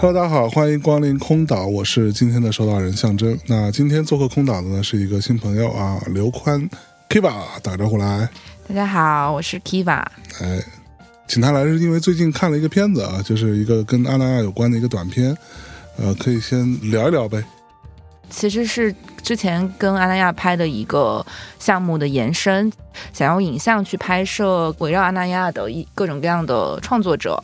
Hello，大家好，欢迎光临空岛，我是今天的收岛人象征。那今天做客空岛的呢是一个新朋友啊，刘宽 Kiva，打招呼来。大家好，我是 Kiva。哎，请他来是因为最近看了一个片子啊，就是一个跟阿那亚有关的一个短片，呃，可以先聊一聊呗。其实是之前跟阿那亚拍的一个项目的延伸，想用影像去拍摄围绕阿那亚的一各种各样的创作者。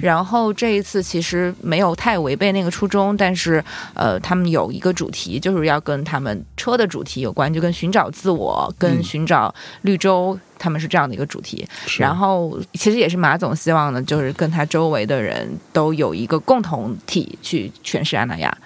然后这一次其实没有太违背那个初衷，但是呃，他们有一个主题就是要跟他们车的主题有关，就跟寻找自我、跟寻找绿洲。他们是这样的一个主题，然后其实也是马总希望呢，就是跟他周围的人都有一个共同体去诠释阿那亚，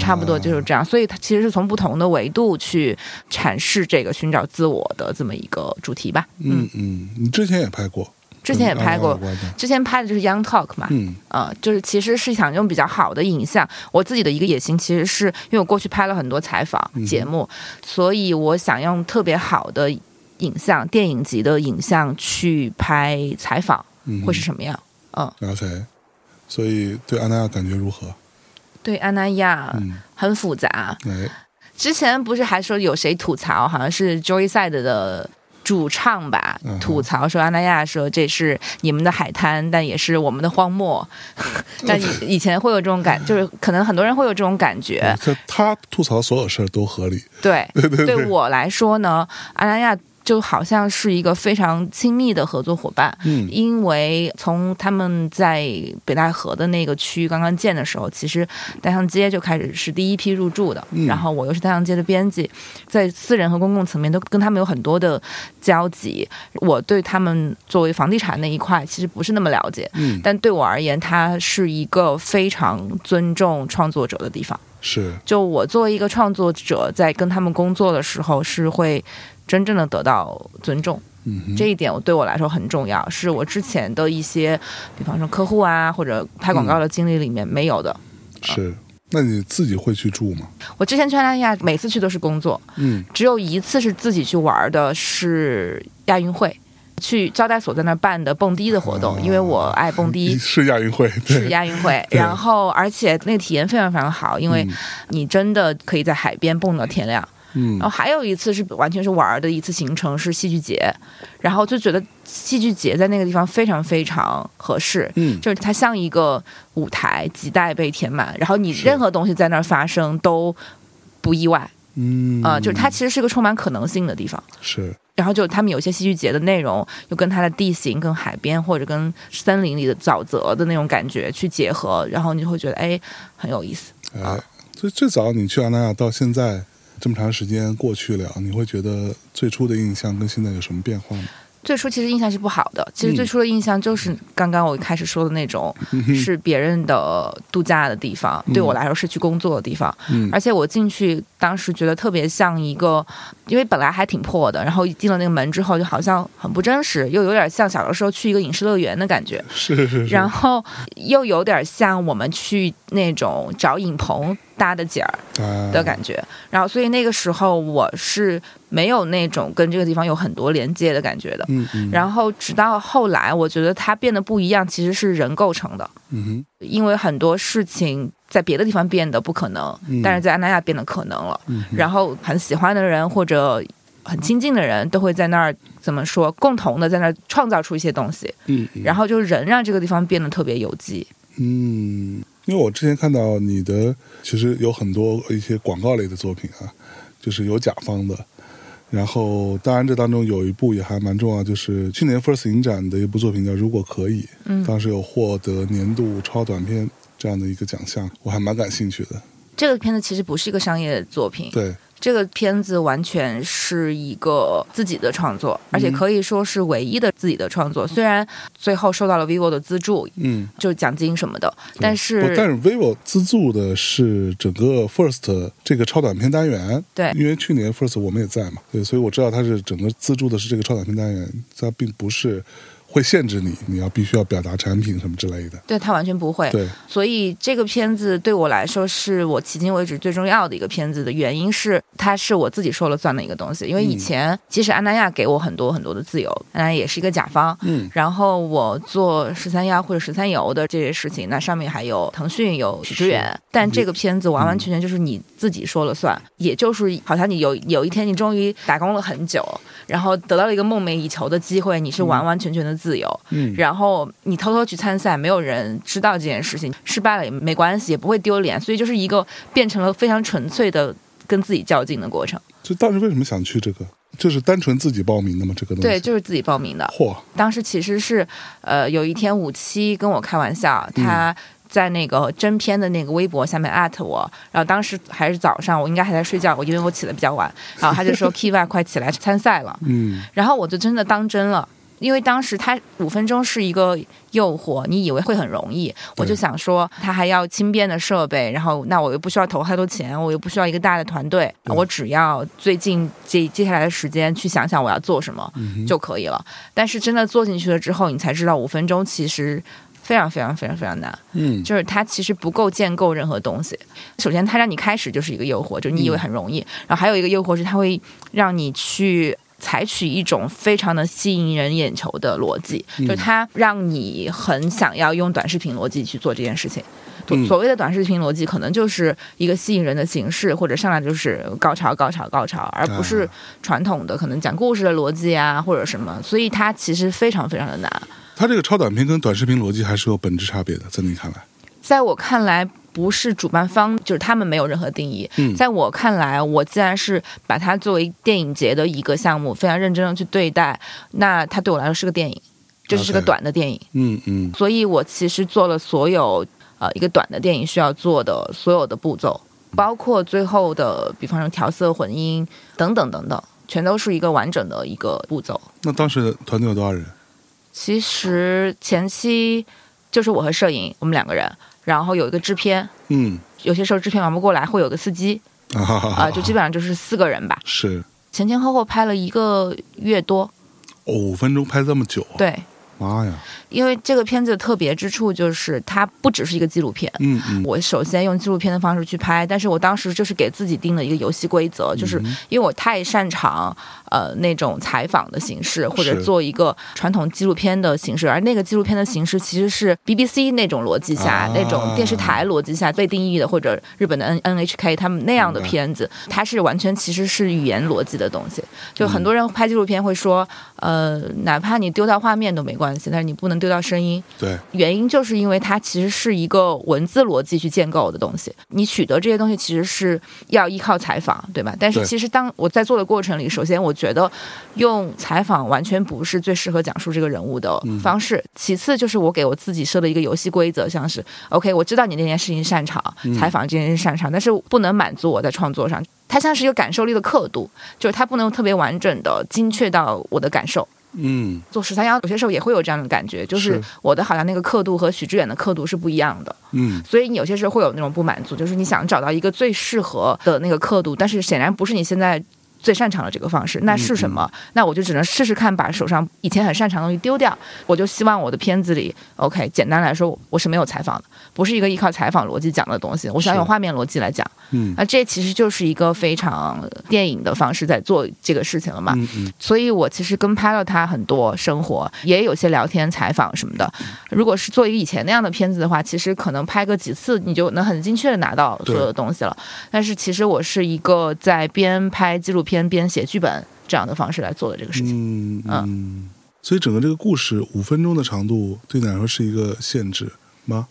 差不多就是这样。所以他其实是从不同的维度去阐释这个寻找自我的这么一个主题吧。嗯嗯，你之前也拍过，之前也拍过，之前拍的就是 Young Talk 嘛，嗯，呃，就是其实是想用比较好的影像。我自己的一个野心其实是因为我过去拍了很多采访节目，所以我想用特别好的。影像电影级的影像去拍采访会是什么样？嗯，OK，所以对安那亚感觉如何？对安那亚很复杂。之前不是还说有谁吐槽，好像是 Joyside 的主唱吧？吐槽说阿那亚说这是你们的海滩，但也是我们的荒漠。但以 以前会有这种感，就是可能很多人会有这种感觉。他吐槽所有事儿都合理。对 对对，对我来说呢，阿那亚。就好像是一个非常亲密的合作伙伴，嗯，因为从他们在北戴河的那个区刚刚建的时候，其实大象街就开始是第一批入驻的，然后我又是大象街的编辑，在私人和公共层面都跟他们有很多的交集。我对他们作为房地产那一块其实不是那么了解，嗯，但对我而言，它是一个非常尊重创作者的地方。是，就我作为一个创作者，在跟他们工作的时候是会。真正的得到尊重，嗯这一点我对我来说很重要，是我之前的一些，比方说客户啊或者拍广告的经历里面没有的。是，那你自己会去住吗？我之前去那亚，每次去都是工作，嗯，只有一次是自己去玩的，是亚运会，去招待所在那儿办的蹦迪的活动，因为我爱蹦迪。是亚运会，是亚运会，然后而且那个体验非常非常好，因为你真的可以在海边蹦到天亮。嗯，然后还有一次是完全是玩的一次行程，是戏剧节，然后就觉得戏剧节在那个地方非常非常合适，嗯，就是它像一个舞台，几代被填满，然后你任何东西在那儿发生都不意外，嗯，啊，就是它其实是一个充满可能性的地方，是，然后就他们有些戏剧节的内容，又跟它的地形、跟海边或者跟森林里的沼泽的那种感觉去结合，然后你就会觉得哎很有意思，哎，最最早你去阿那亚到现在。这么长时间过去了，你会觉得最初的印象跟现在有什么变化吗？最初其实印象是不好的，其实最初的印象就是刚刚我开始说的那种，是别人的度假的地方，对我来说是去工作的地方。而且我进去当时觉得特别像一个，因为本来还挺破的，然后进了那个门之后，就好像很不真实，又有点像小的时候去一个影视乐园的感觉。是是是。然后又有点像我们去那种找影棚。搭的景儿的感觉，然后所以那个时候我是没有那种跟这个地方有很多连接的感觉的。嗯嗯。然后直到后来，我觉得它变得不一样，其实是人构成的。嗯哼。因为很多事情在别的地方变得不可能，但是在安那亚变得可能了。嗯。然后很喜欢的人或者很亲近的人都会在那儿怎么说？共同的在那儿创造出一些东西。嗯。然后就是人让这个地方变得特别有机。嗯。因为我之前看到你的，其实有很多一些广告类的作品啊，就是有甲方的。然后，当然这当中有一部也还蛮重要，就是去年 First 影展的一部作品叫《如果可以》，嗯，当时有获得年度超短片这样的一个奖项，我还蛮感兴趣的。这个片子其实不是一个商业作品，对。这个片子完全是一个自己的创作，而且可以说是唯一的自己的创作。虽然最后受到了 vivo 的资助，嗯，就奖金什么的，但是但是 vivo 资助的是整个 first 这个超短片单元，对，因为去年 first 我们也在嘛，对，所以我知道他是整个资助的是这个超短片单元，它并不是。会限制你，你要必须要表达产品什么之类的。对他完全不会。对，所以这个片子对我来说是我迄今为止最重要的一个片子的原因是，它是我自己说了算的一个东西。因为以前即使安娜亚给我很多很多的自由，安娜亚也是一个甲方。嗯。然后我做十三幺或者十三游的这些事情，那上面还有腾讯有许知远，但这个片子完完全全就是你自己说了算。也就是好像你有有一天你终于打工了很久，然后得到了一个梦寐以求的机会，你是完完全全的。自由，嗯，然后你偷偷去参赛，没有人知道这件事情，失败了也没关系，也不会丢脸，所以就是一个变成了非常纯粹的跟自己较劲的过程。就当时为什么想去这个？就是单纯自己报名的吗？这个东西对，就是自己报名的。嚯！当时其实是，呃，有一天五七跟我开玩笑，他在那个真片的那个微博下面艾特我，然后当时还是早上，我应该还在睡觉，我因为我起的比较晚，然后他就说 Kiva 快起来参赛了，嗯，然后我就真的当真了。因为当时他五分钟是一个诱惑，你以为会很容易，我就想说他还要轻便的设备，然后那我又不需要投太多钱，我又不需要一个大的团队，我只要最近接接下来的时间去想想我要做什么就可以了。但是真的做进去了之后，你才知道五分钟其实非常非常非常非常难。嗯，就是它其实不够建构任何东西。首先，它让你开始就是一个诱惑，就是你以为很容易，然后还有一个诱惑是它会让你去。采取一种非常的吸引人眼球的逻辑，就是它让你很想要用短视频逻辑去做这件事情。所谓的短视频逻辑，可能就是一个吸引人的形式，或者上来就是高潮、高潮、高潮，而不是传统的可能讲故事的逻辑啊，或者什么。所以它其实非常非常的难。它这个超短片跟短视频逻辑还是有本质差别的，在你看来？在我看来。不是主办方，就是他们没有任何定义。在我看来，我既然是把它作为电影节的一个项目，非常认真的去对待，那它对我来说是个电影，就是是个短的电影。嗯嗯。所以我其实做了所有呃一个短的电影需要做的所有的步骤，包括最后的，比方说调色、混音等等等等，全都是一个完整的一个步骤。那当时团队有多少人？其实前期就是我和摄影，我们两个人。然后有一个制片，嗯，有些时候制片忙不过来，会有个司机，啊，就基本上就是四个人吧。是前前后后拍了一个月多，五分钟拍这么久，对。妈呀！因为这个片子的特别之处就是它不只是一个纪录片。嗯嗯。我首先用纪录片的方式去拍，但是我当时就是给自己定了一个游戏规则，就是因为我太擅长呃那种采访的形式，或者做一个传统纪录片的形式，而那个纪录片的形式其实是 BBC 那种逻辑下、那种电视台逻辑下被定义的，或者日本的 N NHK 他们那样的片子，它是完全其实是语言逻辑的东西。就很多人拍纪录片会说，呃，哪怕你丢掉画面都没关。关系，但是你不能丢掉声音。对，原因就是因为它其实是一个文字逻辑去建构的东西。你取得这些东西其实是要依靠采访，对吧？但是其实当我在做的过程里，首先我觉得用采访完全不是最适合讲述这个人物的方式。其次就是我给我自己设了一个游戏规则，像是 OK，我知道你那件事情擅长采访这件事擅长，但是不能满足我在创作上。它像是一个感受力的刻度，就是它不能特别完整的精确到我的感受。嗯，做十三幺有些时候也会有这样的感觉，就是我的好像那个刻度和许志远的刻度是不一样的。嗯，所以你有些时候会有那种不满足，就是你想找到一个最适合的那个刻度，但是显然不是你现在。最擅长的这个方式，那是什么？那我就只能试试看，把手上以前很擅长的东西丢掉。我就希望我的片子里，OK，简单来说，我是没有采访的，不是一个依靠采访逻辑讲的东西。我想用画面逻辑来讲。嗯，那这其实就是一个非常电影的方式在做这个事情了嘛。嗯嗯。所以我其实跟拍了他很多生活，也有些聊天采访什么的。如果是做一个以前那样的片子的话，其实可能拍个几次，你就能很精确的拿到所有的东西了。但是其实我是一个在边拍纪录片。边编写剧本这样的方式来做的这个事情，嗯嗯，所以整个这个故事五分钟的长度对你来说是一个限制吗？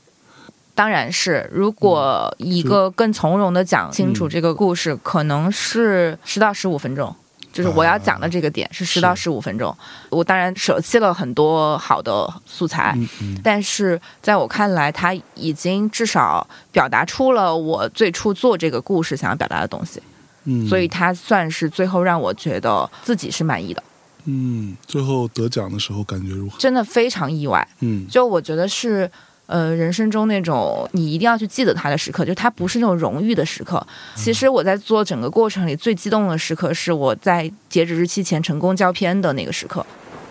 当然是，如果一个更从容的讲清楚这个故事，可能是十到十五分钟，就是我要讲的这个点是十到十五分钟。我当然舍弃了很多好的素材，但是在我看来，它已经至少表达出了我最初做这个故事想要表达的东西。嗯，所以他算是最后让我觉得自己是满意的，嗯，最后得奖的时候感觉如何？真的非常意外。嗯就我觉得是，呃，人生中那种你一定要去记得他的时刻，就是它不是那种荣誉的时刻。其实我在做整个过程里最激动的时刻是我在截止日期前成功交片的那个时刻，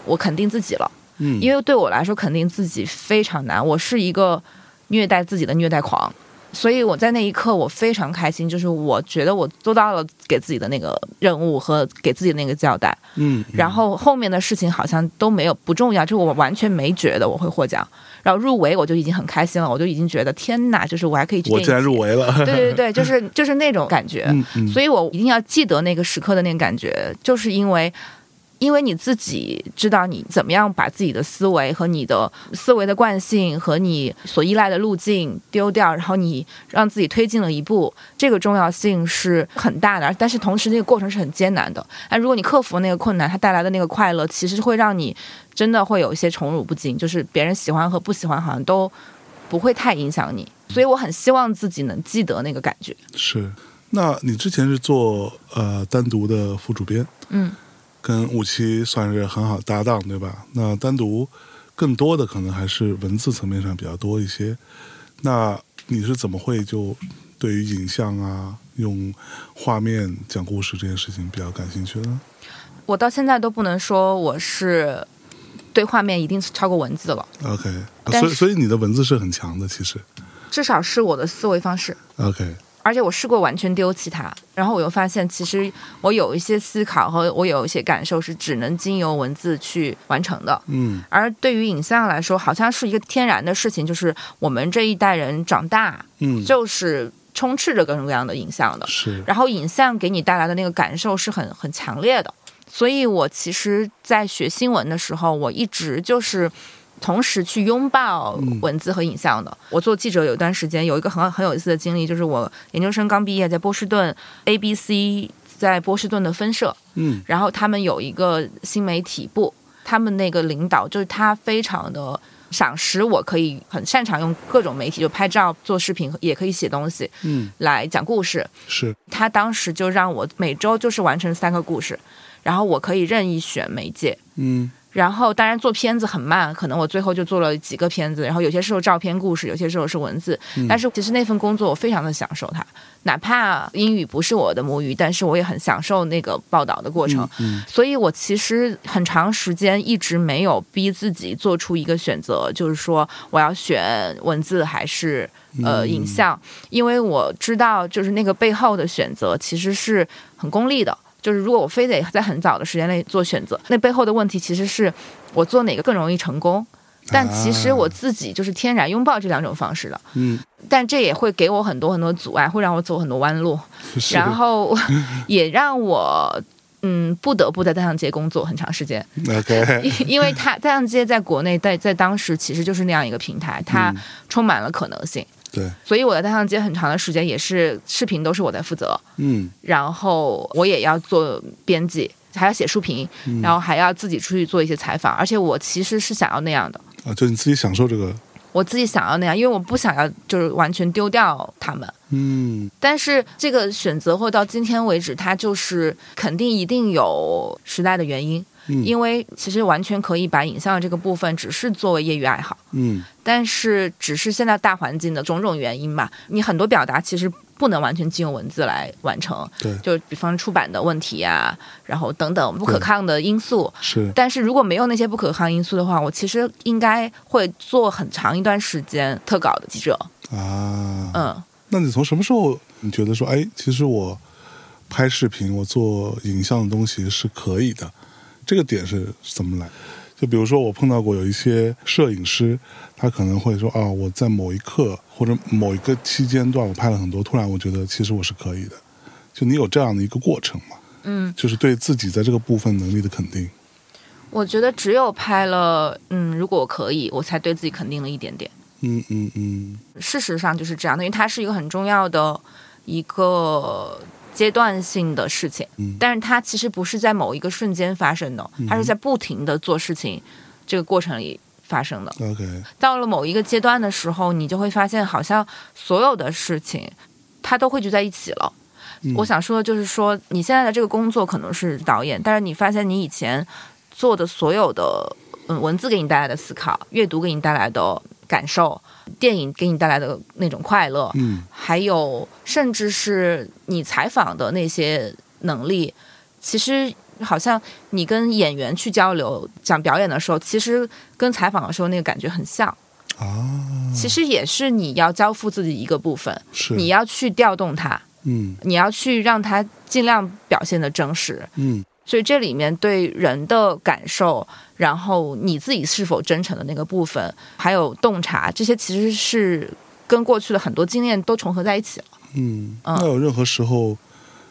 我肯定自己了，嗯，因为对我来说肯定自己非常难，我是一个虐待自己的虐待狂。所以我在那一刻我非常开心，就是我觉得我做到了给自己的那个任务和给自己的那个交代，嗯，然后后面的事情好像都没有不重要，就我完全没觉得我会获奖，然后入围我就已经很开心了，我就已经觉得天哪，就是我还可以去我电影节竟然入围了，对对对，就是就是那种感觉，嗯嗯，所以我一定要记得那个时刻的那个感觉，就是因为。因为你自己知道你怎么样把自己的思维和你的思维的惯性和你所依赖的路径丢掉，然后你让自己推进了一步，这个重要性是很大的。但是同时，那个过程是很艰难的。那如果你克服了那个困难，它带来的那个快乐，其实会让你真的会有一些宠辱不惊，就是别人喜欢和不喜欢好像都不会太影响你。所以我很希望自己能记得那个感觉。是。那你之前是做呃单独的副主编，嗯。跟五七算是很好搭档，对吧？那单独更多的可能还是文字层面上比较多一些。那你是怎么会就对于影像啊、用画面讲故事这件事情比较感兴趣呢？我到现在都不能说我是对画面一定是超过文字了，OK，所以所以你的文字是很强的，其实。至少是我的思维方式。OK，而且我试过完全丢弃它，然后我又发现，其实我有一些思考和我有一些感受是只能经由文字去完成的。嗯而对于影像来说，好像是一个天然的事情，就是我们这一代人长大，嗯，就是充斥着各种各样的影像的。是然后影像给你带来的那个感受是很很强烈的，所以我其实，在学新闻的时候，我一直就是同时去拥抱嗯文字和影像的。我做记者有一段时间，有一个很很有意思的经历，就是我研究生刚毕业，在波士顿 ABC 在波士顿的分社，嗯然后他们有一个新媒体部，他们那个领导就是他非常的。赏识我可以很擅长用各种媒体，就拍照、做视频，也可以写东西嗯来讲故事。是他当时就让我每周就是完成三个故事，然后我可以任意选媒介。嗯然后当然做片子很慢，可能我最后就做了几个片子，然后有些时候照片故事，有些时候是文字。但是其实那份工作我非常的享受它，哪怕英语不是我的母语，但是我也很享受那个报道的过程。嗯所以我其实很长时间一直没有逼自己做出一个选择，就是说我要选文字还是呃嗯影像，因为我知道就是那个背后的选择其实是很功利的。就是如果我非得在很早的时间内做选择，那背后的问题其实是我做哪个更容易成功。但其实我自己就是天然拥抱这两种方式的，嗯，但这也会给我很多很多阻碍，会让我走很多弯路。然后 也让我嗯不得不在单向街工作很长时间，OK，因因为它单向街在国内在在当时其实就是那样一个平台，它嗯。充满了可能性，对，所以我在单向街很长的时间也是视频都是我在负责，嗯。然后我也要做编辑。还要写书评，嗯。然后还要自己出去做一些采访，而且我其实是想要那样的，啊，就你自己享受这个，我自己想要那样，因为我不想要就是完全丢掉他们。嗯。但是这个选择或到今天为止，它就是肯定一定有时代的原因，嗯，因为其实完全可以把影像这个部分只是作为业余爱好，嗯。但是只是现在大环境的种种原因吧，你很多表达其实不能完全借用文字来完成，对。就比方出版的问题啊、然后等等不可抗的因素。是。但是如果没有那些不可抗因素的话，我其实应该会做很长一段时间特稿的记者。啊，嗯，那你从什么时候你觉得说，哎，其实我拍视频，我做影像的东西是可以的？这个点是怎么来？就比如说，我碰到过有一些摄影师，他可能会说啊，我在某一刻或者某一个期间段，我拍了很多，突然我觉得其实我是可以的。就你有这样的一个过程嘛？嗯，就是对自己在这个部分能力的肯定。我觉得只有拍了，嗯，如果我可以，我才对自己肯定了一点点。嗯嗯嗯事实上就是这样的，因为它是一个很重要的一个阶段性的事情，嗯但是它其实不是在某一个瞬间发生的，它是在不停的做事情这个过程里发生的。，OK，到了某一个阶段的时候，你就会发现，好像所有的事情它都汇聚在一起了。我想说的就是说，你现在的这个工作可能是导演，但是你发现你以前做的所有的嗯文字给你带来的思考，阅读给你带来的感受，电影给你带来的那种快乐，嗯。还有甚至是你采访的那些能力，其实好像你跟演员去交流讲表演的时候，其实跟采访的时候那个感觉很像。哦，其实也是你要交付自己一个部分，是。你要去调动它，嗯。你要去让它尽量表现的真实。嗯所以这里面对人的感受，然后你自己是否真诚的那个部分，还有洞察，这些其实是跟过去的很多经验都重合在一起了。嗯，嗯那有任何时候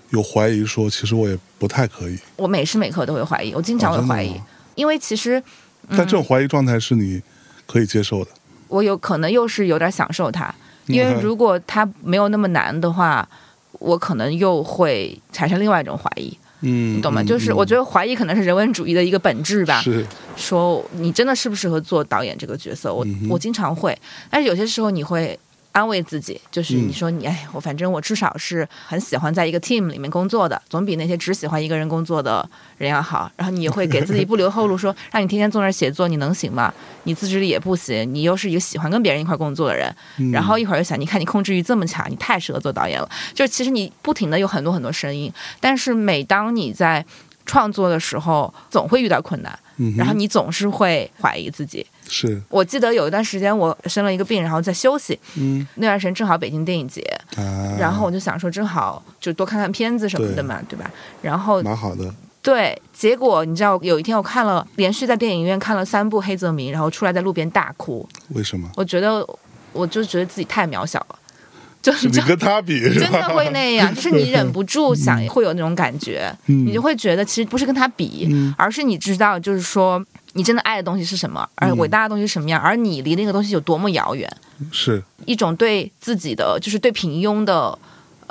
有怀疑说，其实我也不太可以，我每时每刻都会怀疑，我经常会怀疑，因为其实但这种怀疑状态是你可以接受的，我有可能又是有点享受它，因为嗯如果它没有那么难的话，我可能又会产生另外一种怀疑，嗯，你懂吗？嗯就是我觉得怀疑可能是人文主义的一个本质吧。是说你真的适不适合做导演这个角色？我、嗯我经常会，但是有些时候你会安慰自己，就是嗯你说你哎，我反正我至少是很喜欢在一个 team 里面工作的，总比那些只喜欢一个人工作的人要好。然后你也会给自己不留后路说，让你天天坐那儿写作，你能行吗？你自制力也不行，你又是一个喜欢跟别人一块工作的人，嗯然后一会儿又想，你看你控制欲这么强，你太适合做导演了。就是其实你不停的有很多很多声音，但是每当你在创作的时候，总会遇到困难。然后你总是会怀疑自己。是。我记得有一段时间我生了一个病，然后在休息，嗯。那段时间正好北京电影节，啊，然后我就想说正好就多看看片子什么的嘛，对。吧？然后蛮好的，对，结果你知道有一天我看了连续在电影院看了三部黑泽明，然后出来在路边大哭，为什么？我觉得我就觉得自己太渺小了，就是你就跟他比 是？真的会那样，就是你忍不住想会有那种感觉，嗯。你就会觉得其实不是跟他比，嗯。而是你知道，就是说你真的爱的东西是什么，而嗯伟大的东西是什么样，而你离那个东西有多么遥远，是一种对自己的就是对平庸的。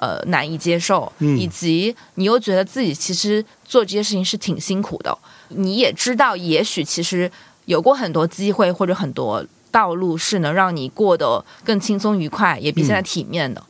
呃，难以接受，嗯以及你又觉得自己其实做这些事情是挺辛苦的。你也知道，也许其实有过很多机会或者很多道路是能让你过得更轻松愉快，也比现在体面的。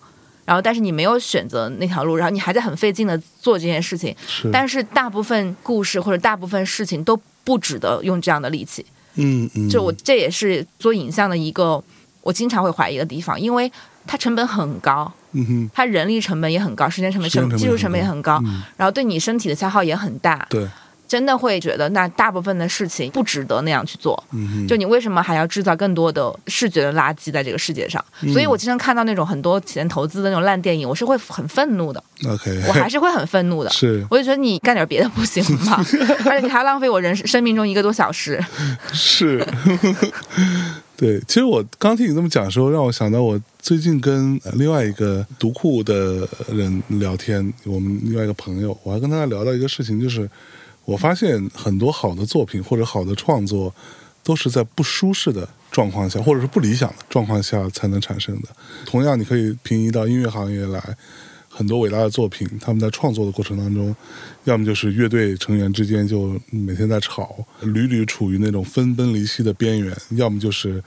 然后，但是你没有选择那条路，然后你还在很费劲的做这件事情。是，但是大部分故事或者大部分事情都不值得用这样的力气。嗯嗯，就我这也是做影像的一个我经常会怀疑的地方，因为它成本很高，嗯哼。它人力成本也很高，时间成本、技术成本也很高，嗯。然后对你身体的消耗也很大，对，真的会觉得那大部分的事情不值得那样去做。嗯就你为什么还要制造更多的视觉的垃圾在这个世界上？嗯所以我经常看到那种很多钱投资的那种烂电影，我是会很愤怒的，OK，我还是会很愤怒的。是我就觉得你干点别的不行吗？而且你还浪费我人生命中一个多小时。是，对，其实我刚听你这么讲的时候，让我想到我最近跟呃另外一个读库的人聊天，我们另外一个朋友，我还跟他聊到一个事情，就是我发现很多好的作品或者好的创作，都是在不舒适的状况下，或者是不理想的状况下才能产生的。同样，你可以平移到音乐行业来。很多伟大的作品，他们在创作的过程当中，要么就是乐队成员之间就每天在吵，屡屡处于那种分崩离析的边缘；要么就是，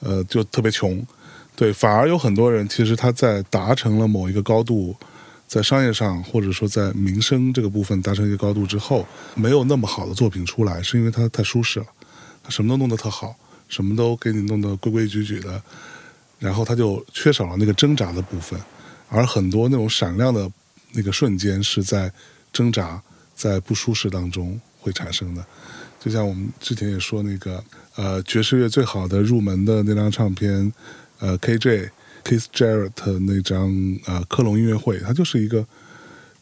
呃，就特别穷。对，反而有很多人，其实他在达成了某一个高度，在商业上或者说在民生这个部分达成一个高度之后，没有那么好的作品出来，是因为他太舒适了，他什么都弄得特好，什么都给你弄得规规矩矩的，然后他就缺少了那个挣扎的部分。而很多那种闪亮的那个瞬间是在挣扎、在不舒适当中会产生的。就像我们之前也说那个呃爵士乐最好的入门的那张唱片，呃 KJ Keith Jarrett 那张呃克隆音乐会，他就是一个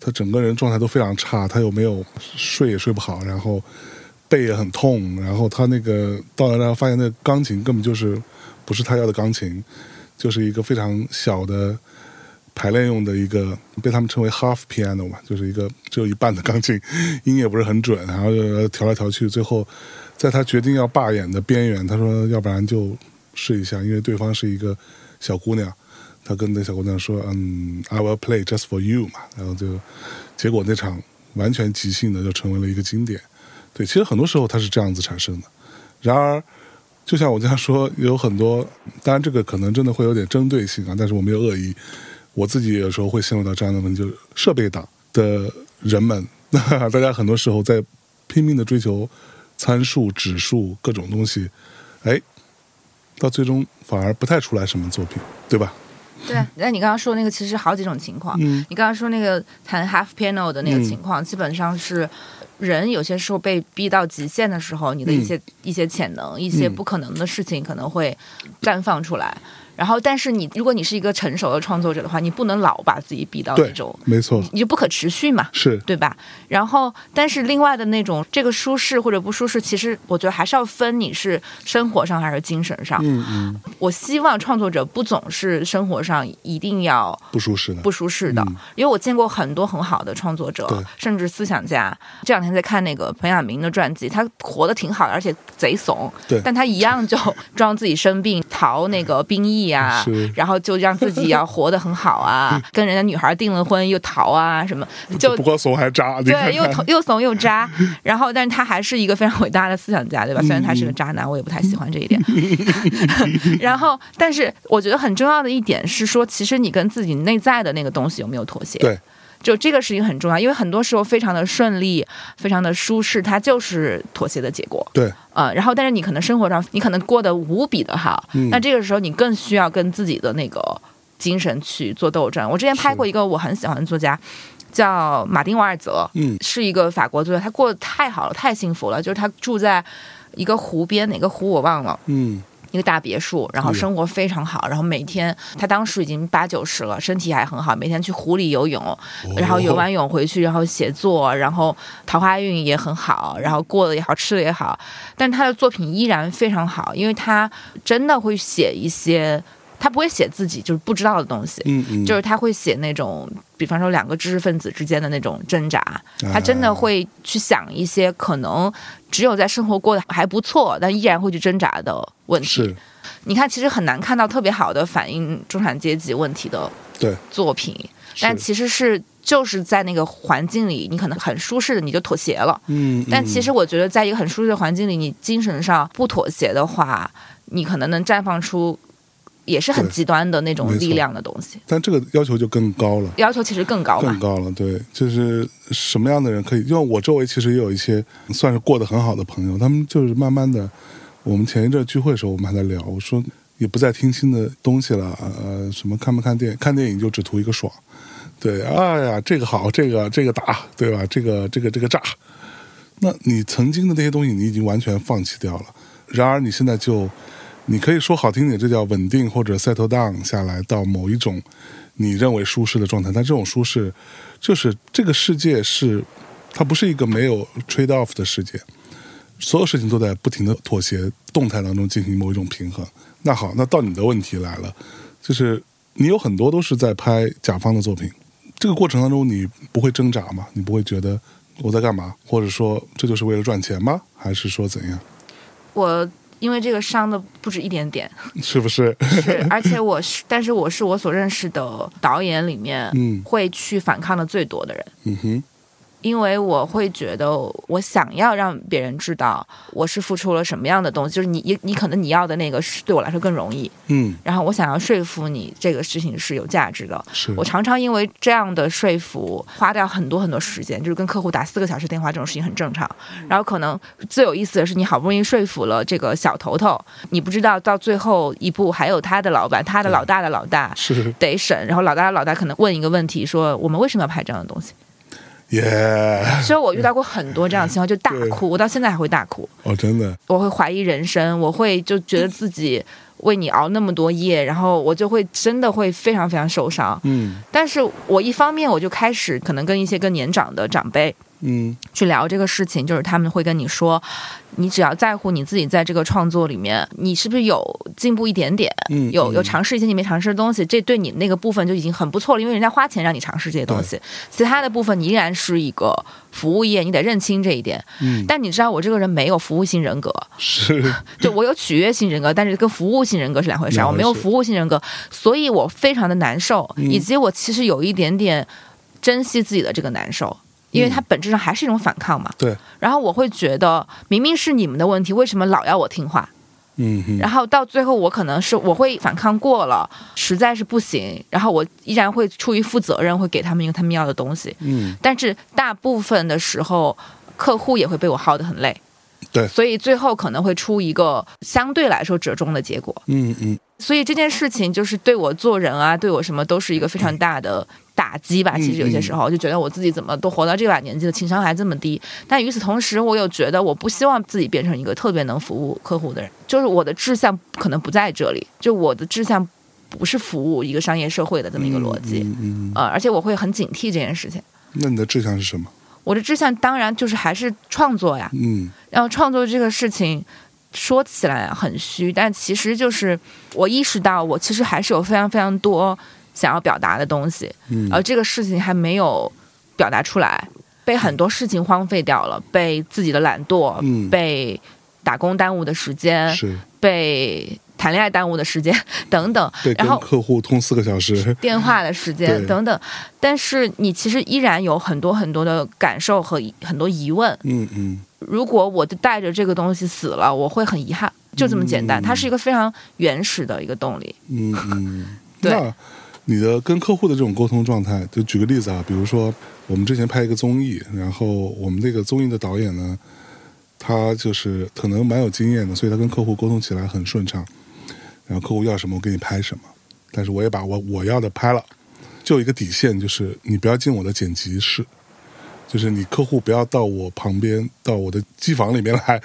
他整个人状态都非常差，他又没有睡也睡不好，然后背也很痛，然后他那个到了那发现那钢琴根本就是不是他要的钢琴，就是一个非常小的。排练用的一个被他们称为 half piano 嘛，就是一个只有一半的钢琴，音也不是很准，然后调来调去，最后在他决定要罢演的边缘，他说要不然就试一下，因为对方是一个小姑娘，他跟那小姑娘说，嗯，I will play just for you 嘛，然后就结果那场完全即兴的就成为了一个经典。对，其实很多时候它是这样子产生的。然而，就像我这样说，有很多，当然这个可能真的会有点针对性啊，但是我没有恶意。我自己有时候会陷入到这样的问题，就是设备党的人们，大家很多时候在拼命的追求参数、指数各种东西，哎，到最终反而不太出来什么作品，对吧？对，那你刚刚说那个其实好几种情况。嗯你刚刚说那个弹 half piano 的那个情况，基本上是人有些时候被逼到极限的时候，你的一些、一些潜能、一些嗯不可能的事情可能会绽放出来。然后，但是你如果你是一个成熟的创作者的话，你不能老把自己逼到那种，，没错，你就不可持续嘛。是对吧？然后，但是另外的那种，这个舒适或者不舒适，其实我觉得还是要分你是生活上还是精神上。嗯嗯，我希望创作者不总是生活上一定要不舒适的，不舒适的，嗯因为我见过很多很好的创作者，甚至思想家。这两天在看那个彭雅明的传记，他活得挺好的，而且贼怂，对但他一样就装自己生病，逃那个兵役啊是，然后就让自己要活得很好啊，跟人家女孩订了婚又逃啊，什么就不过怂还渣，对，又又怂又渣，然后，但是他还是一个非常伟大的思想家，对吧？虽然他是个渣男，我也不太喜欢这一点。然后，但是我觉得很重要的一点是说，其实你跟自己内在的那个东西有没有妥协？对，就这个事情很重要，因为很多时候非常的顺利，非常的舒适，它就是妥协的结果。对，呃，然后但是你可能生活上你可能过得无比的好，嗯那这个时候你更需要跟自己的那个精神去做斗争。我之前拍过一个我很喜欢的作家，叫马丁瓦尔泽，嗯是一个法国作家，他过得太好了，太幸福了，就是他住在一个湖边，哪个湖我忘了。嗯一个大别墅，然后生活非常好，然后每天他当时已经八九十了，身体还很好，每天去湖里游泳，然后游完泳回去，然后写作，然后桃花运也很好，然后过得也好，吃的也好，但是他的作品依然非常好，因为他真的会写一些，他不会写自己就是不知道的东西，嗯嗯，就是他会写那种，比方说两个知识分子之间的那种挣扎，他真的会去想一些可能只有在生活过得还不错，但依然会去挣扎的问题。是。你看，其实很难看到特别好的反映中产阶级问题的对，作品，但其实是就是在那个环境里，你可能很舒适的你就妥协了。嗯，但其嗯实我觉得，在一个很舒适的环境里，你精神上不妥协的话，你可能能绽放出也是很极端的那种力量的东西，但这个要求就更高了。要求其实更高嘛更。高了，对，就是什么样的人可以？因为我周围其实也有一些算是过得很好的朋友，他们就是慢慢的，我们前一阵聚会的时候，我们还在聊，我说也不再听新的东西了，呃，什么看不看电影，看电影就只图一个爽，对，哎呀，这个好，这个这个打，对吧？这个这个这个炸，那你曾经的那些东西，你已经完全放弃掉了，然而你现在就，你可以说好听点，这叫稳定或者 settle down 下来到某一种你认为舒适的状态，但这种舒适，就是这个世界是，它不是一个没有 trade off 的世界，所有事情都在不停的妥协动态当中进行某一种平衡。那好，那到你的问题来了，就是你有很多都是在拍甲方的作品，这个过程当中你不会挣扎吗？你不会觉得我在干嘛，或者说这就是为了赚钱吗？还是说怎样？我因为这个伤的不止一点点，是不是？是，而且我是，但是我是我所认识的导演里面，嗯会去反抗的最多的人。嗯哼，因为我会觉得，我想要让别人知道我是付出了什么样的东西，就是你你你可能你要的那个是对我来说更容易，嗯，然后我想要说服你这个事情是有价值的。是我常常因为这样的说服花掉很多很多时间，就是跟客户打四个小时电话这种事情很正常。然后可能最有意思的是，你好不容易说服了这个小头头，你不知道到最后一步还有他的老板，他的老大的老大是得审，然后老大的老大可能问一个问题，说我们为什么要拍这样的东西？耶所以我遇到过很多这样的情况，就大哭，我到现在还会大哭，哦，真的，我会怀疑人生，我会就觉得自己为你熬那么多夜，然后我就会真的会非常非常受伤。嗯。但是我一方面我就开始可能跟一些更年长的长辈嗯。去聊这个事情，就是他们会跟你说，你只要在乎你自己在这个创作里面，你是不是有进步一点点，嗯，有有嗯尝试一些你没尝试的东西，这对你那个部分就已经很不错了，因为人家花钱让你尝试这些东西，其他的部分你依然是一个服务业，你得认清这一点。嗯。但你知道我这个人没有服务性人格，是。就我有取悦性人格，但是跟服务性人格是两回事儿。两回事。我没有服务性人格，所以我非常的难受，嗯。以及我其实有一点点珍惜自己的这个难受。因为它本质上还是一种反抗嘛，对，然后我会觉得，明明是你们的问题，为什么老要我听话？嗯哼，然后到最后我可能是我会反抗过了，实在是不行，然后我依然会出于负责任，会给他们一个他们要的东西。嗯但是大部分的时候，客户也会被我耗得很累。对所以最后可能会出一个相对来说折中的结果。嗯嗯所以这件事情就是对我做人啊，对我什么都是一个非常大的打击吧。嗯其实有些时候就觉得我自己怎么都活到这把年纪了，情商还这么低。但与此同时，我又觉得我不希望自己变成一个特别能服务客户的人，就是我的志向可能不在这里，就我的志向不是服务一个商业社会的这么一个逻辑。嗯嗯嗯，呃，而且我会很警惕这件事情。那你的志向是什么？我的志向当然就是还是创作呀，嗯然后创作这个事情说起来很虚，但其实就是我意识到，我其实还是有非常非常多想要表达的东西，嗯。而这个事情还没有表达出来，被很多事情荒废掉了，被自己的懒惰，嗯。被打工耽误的时间，是。被谈恋爱耽误的时间 等等，然后客户通四个小时，电话的时间等等，但是你其实依然有很多很多的感受和很多疑问，嗯嗯。如果我就带着这个东西死了，我会很遗憾，就这么简单。嗯。它是一个非常原始的一个动力。嗯嗯，对。那你的跟客户的这种沟通状态，就举个例子啊，比如说我们之前拍一个综艺，然后我们那个综艺的导演呢，他就是可能蛮有经验的，所以他跟客户沟通起来很顺畅。然后客户要什么，我给你拍什么，但是我也把我我要的拍了，就一个底线，就是你不要进我的剪辑室。就是你客户不要到我旁边，到我的机房里面来，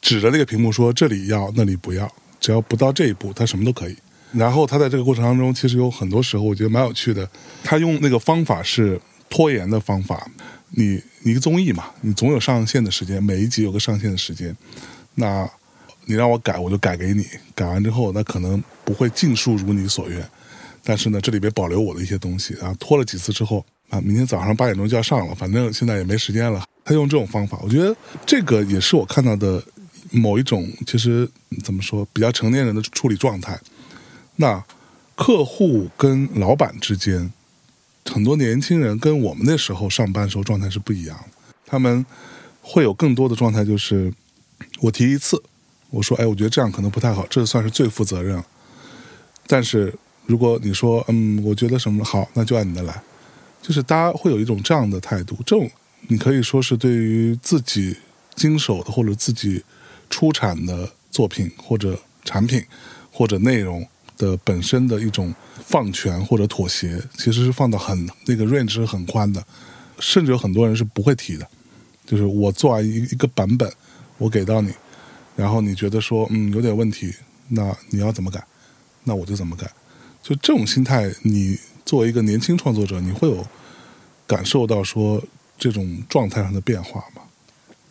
指着那个屏幕说这里要那里不要，只要不到这一步，他什么都可以。然后他在这个过程当中，其实有很多时候我觉得蛮有趣的。他用那个方法是拖延的方法。你一个综艺嘛，你总有上线的时间，每一集有个上线的时间。那你让我改，我就改给你。改完之后，那可能不会尽数如你所愿，但是呢，这里边保留我的一些东西。然后拖了几次之后，啊，明天早上八点钟就要上了，反正现在也没时间了。他用这种方法，我觉得这个也是我看到的某一种，其实怎么说，比较成年人的处理状态。那客户跟老板之间，很多年轻人跟我们那时候上班时候状态是不一样的。他们会有更多的状态，就是我提一次，我说，哎，我觉得这样可能不太好，这算是最负责任。但是如果你说，嗯，我觉得什么好，那就按你的来，就是大家会有一种这样的态度。这种你可以说是对于自己经手的或者自己出产的作品或者产品或者内容的本身的一种放权或者妥协，其实是放到很那个 range 是很宽的，甚至有很多人是不会提的。就是我做完一一个版本，我给到你，然后你觉得说嗯有点问题，那你要怎么改，那我就怎么改。就这种心态，你作为一个年轻创作者，你会有感受到说这种状态上的变化吗？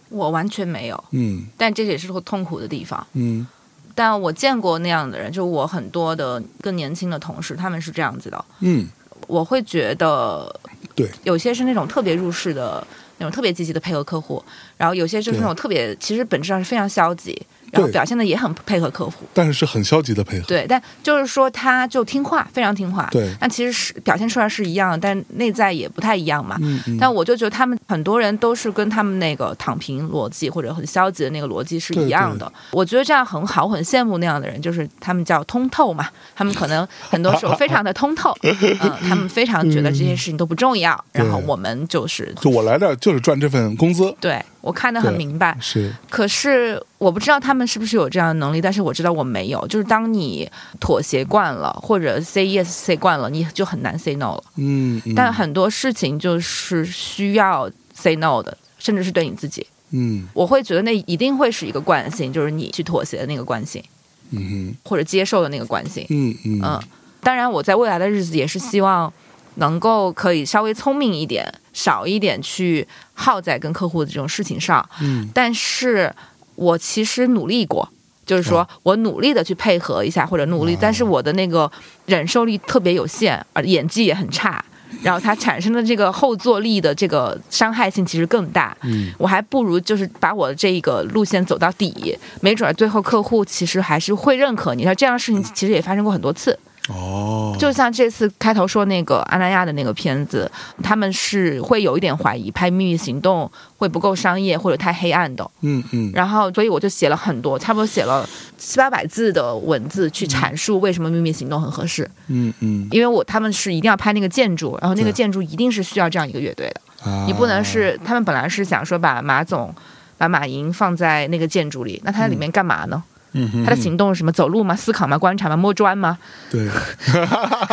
我完全没有，嗯但这也是痛苦的地方。嗯但我见过那样的人，就我很多的更年轻的同事，他们是这样子的。嗯，我会觉得，对，有些是那种特别入世的那种特别积极的配合客户，然后有些就是那种特别其实本质上是非常消极，然后表现的也很配合客户。但是是很消极的配合。对，但就是说他就听话，非常听话。对但其实是表现出来是一样的，但内在也不太一样嘛。嗯嗯，但我就觉得他们很多人都是跟他们那个躺平逻辑或者很消极的那个逻辑是一样的。我觉得这样很好，我很羡慕那样的人，就是他们叫通透嘛，他们可能很多时候非常的通透，嗯，他们非常觉得这些事情都不重要，然后我们就是就我来这儿就是赚这份工资，对我看得很明白。是可是我不知道他们是不是有这样的能力，但是我知道我没有。就是当你妥协惯了，或者 say yes say 惯了，你就很难 say no 了。嗯，嗯但很多事情就是需要 say no 的，甚至是对你自己。嗯我会觉得那一定会是一个惯性，就是你去妥协的那个惯性，嗯或者接受的那个惯性。嗯嗯嗯，当然我在未来的日子也是希望能够可以稍微聪明一点，少一点去耗在跟客户的这种事情上。嗯但是我其实努力过。就是说我努力的去配合一下，或者努力，哦但是我的那个忍受力特别有限，而演技也很差，然后它产生的这个后坐力的这个伤害性其实更大。嗯我还不如就是把我的这一个路线走到底，没准儿最后客户其实还是会认可你。那这样的事情其实也发生过很多次。哦，哦，就像这次开头说那个阿那亚的那个片子，他们是会有一点怀疑拍《秘密行动》会不够商业或者太黑暗的。嗯嗯，然后，所以我就写了很多，差不多写了七八百字的文字去阐述为什么《秘密行动》很合适。嗯嗯，因为我他们是一定要拍那个建筑，然后那个建筑一定是需要这样一个乐队的。啊你不能是他们本来是想说把马总、把马云放在那个建筑里，那他在里面干嘛呢？嗯哼他的行动是什么？走路吗？思考吗？观察吗？摸砖吗？对，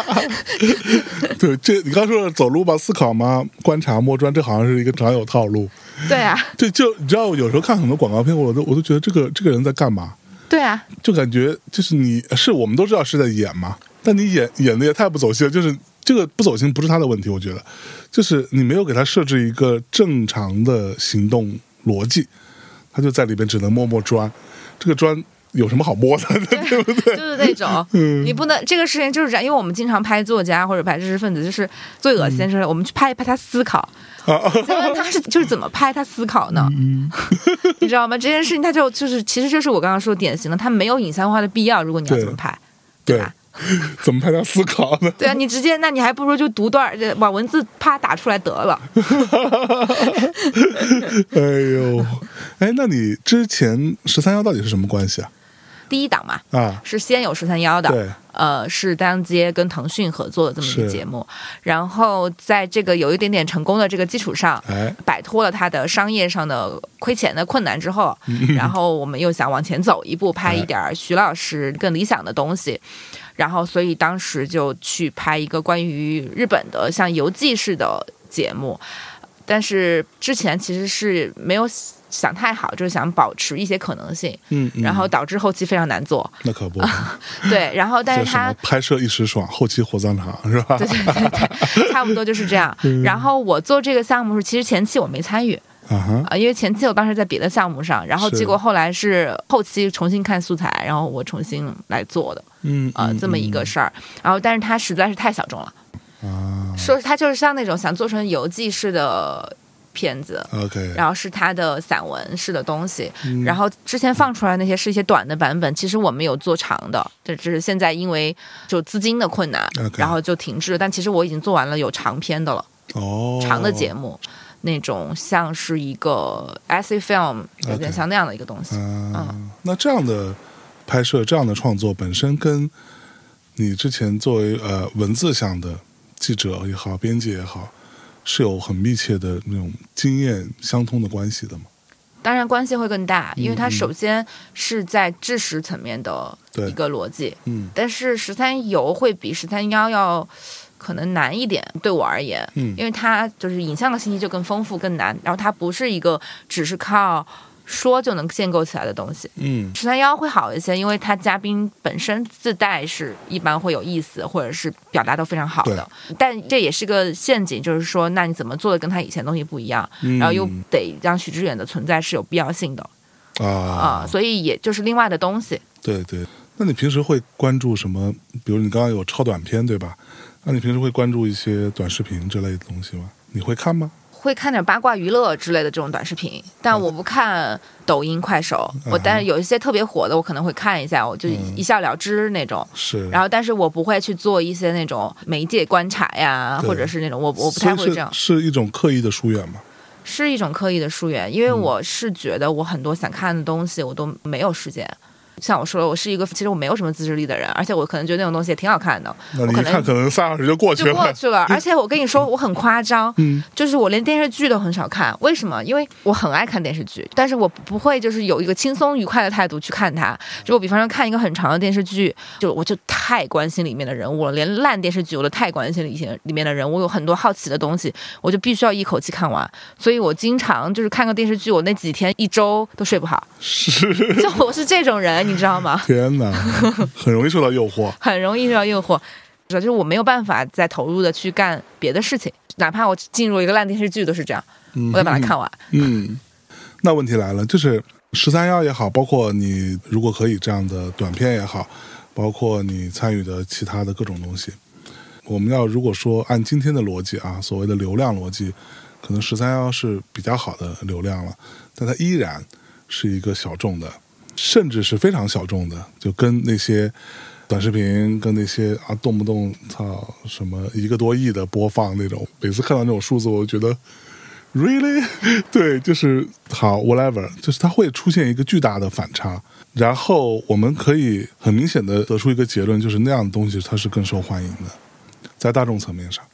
对，这你刚说的走路吧，思考吗？观察摸砖，这好像是一个常有套路。对啊，对，就你知道，有时候看很多广告片，我都我都觉得这个这个人在干嘛？对啊，就感觉就是你是我们都知道是在演嘛，但你演演的也太不走心了。就是这个不走心不是他的问题，我觉得，就是你没有给他设置一个正常的行动逻辑，他就在里边只能摸摸砖，这个砖有什么好摸的，对不对？就是那种，你不能这个事情就是这样，因为我们经常拍作家或者拍知识分子，就是最恶心的是我们去拍一拍他思考，请问他是就是怎么拍他思考呢？你知道吗？这件事情他就就是其实就是我刚刚说典型的，他没有影像化的必要。如果你要对这么拍，对吧？怎么拍他思考呢？对啊，你直接那你还不如就读段把文字啪打出来得了。哎呦，哎，那你之前十三幺到底是什么关系啊？第一档嘛，啊，是先有十三幺的，对，呃，是当街跟腾讯合作的这么一个节目，然后在这个有一点点成功的这个基础上，哎，摆脱了它的商业上的亏钱的困难之后，嗯。然后我们又想往前走一步，拍 哎。一点儿徐老师更理想的东西。然后，所以当时就去拍一个关于日本的像游记式的节目，但是之前其实是没有想太好，就是想保持一些可能性，嗯，嗯然后导致后期非常难做。那可不，对，然后但是他么拍摄一时爽，后期火葬场是吧？对对对对，差不多就是这样。嗯然后我做这个项目是，其实前期我没参与啊因为前期我当时在别的项目上，然后结果后来是后期重新看素材，然后我重新来做的嗯啊、嗯这么一个事儿。然后但是它实在是太小众了，啊说它就是像那种想做成游记式的片子。，OK，然后是他的散文式的东西，嗯然后之前放出来那些是一些短的版本，其实我们有做长的，这只是现在因为就资金的困难然后就停滞了。但其实我已经做完了有长篇的了，哦，长的节目，那种像是一个 essay film，有点像那样的一个东西。嗯，那这样的拍摄、这样的创作本身跟你之前作为呃文字向的记者也好、编辑也好，是有很密切的那种经验相通的关系的吗？当然关系会更大，因为它嗯首先是在知识层面的一个逻辑，嗯。但是十三游会比十三幺要可能难一点，对我而言，嗯。因为它就是影像的信息就更丰富、更难，然后它不是一个只是靠说就能建构起来的东西。嗯十三幺会好一些，因为他嘉宾本身自带是一般会有意思，或者是表达都非常好的。但这也是个陷阱，就是说，那你怎么做的跟他以前东西不一样？嗯然后又得让许知远的存在是有必要性的啊、啊，所以也就是另外的东西。对对。那你平时会关注什么？比如你刚刚有超短片对吧？那你平时会关注一些短视频之类的东西吗？你会看吗？会看点八卦娱乐之类的这种短视频，但我不看抖音、快手。我但是有一些特别火的，我可能会看一下，我就一笑了之那种。是，然后，但是我不会去做一些那种媒介观察呀，或者是那种我我不太会这样，是一种刻意的疏远吗？是一种刻意的疏远，因为我是觉得我很多想看的东西我都没有时间。像我说的，我是一个其实我没有什么自制力的人，而且我可能觉得那种东西也挺好看的，那你看可能三小时就过去了就。过去了。而且我跟你说，我很夸张，嗯就是我连电视剧都很少看。为什么？因为我很爱看电视剧，但是我不会就是有一个轻松愉快的态度去看它。就我比方说看一个很长的电视剧，就我就太关心里面的人物了，连烂电视剧我都太关心里面里面的人物，有很多好奇的东西，我就必须要一口气看完。所以我经常就是看个电视剧，我那几天一周都睡不好。是，就我是这种人，你知道吗？天哪，很容易受到诱惑。很容易受到诱惑，就是我没有办法再投入的去干别的事情，哪怕我进入一个烂电视剧都是这样，嗯我得把它看完。嗯，那问题来了，就是十三幺也好，包括你如果可以这样的短片也好，包括你参与的其他的各种东西，我们要如果说按今天的逻辑啊，所谓的流量逻辑，可能十三幺是比较好的流量了，但它依然是一个小众的，甚至是非常小众的，就跟那些短视频跟那些啊动不动操什么一个多亿的播放那种，每次看到那种数字，我就觉得 really 对，就是好 whatever，就是它会出现一个巨大的反差，然后我们可以很明显的得出一个结论，就是那样的东西它是更受欢迎的，在大众层面上，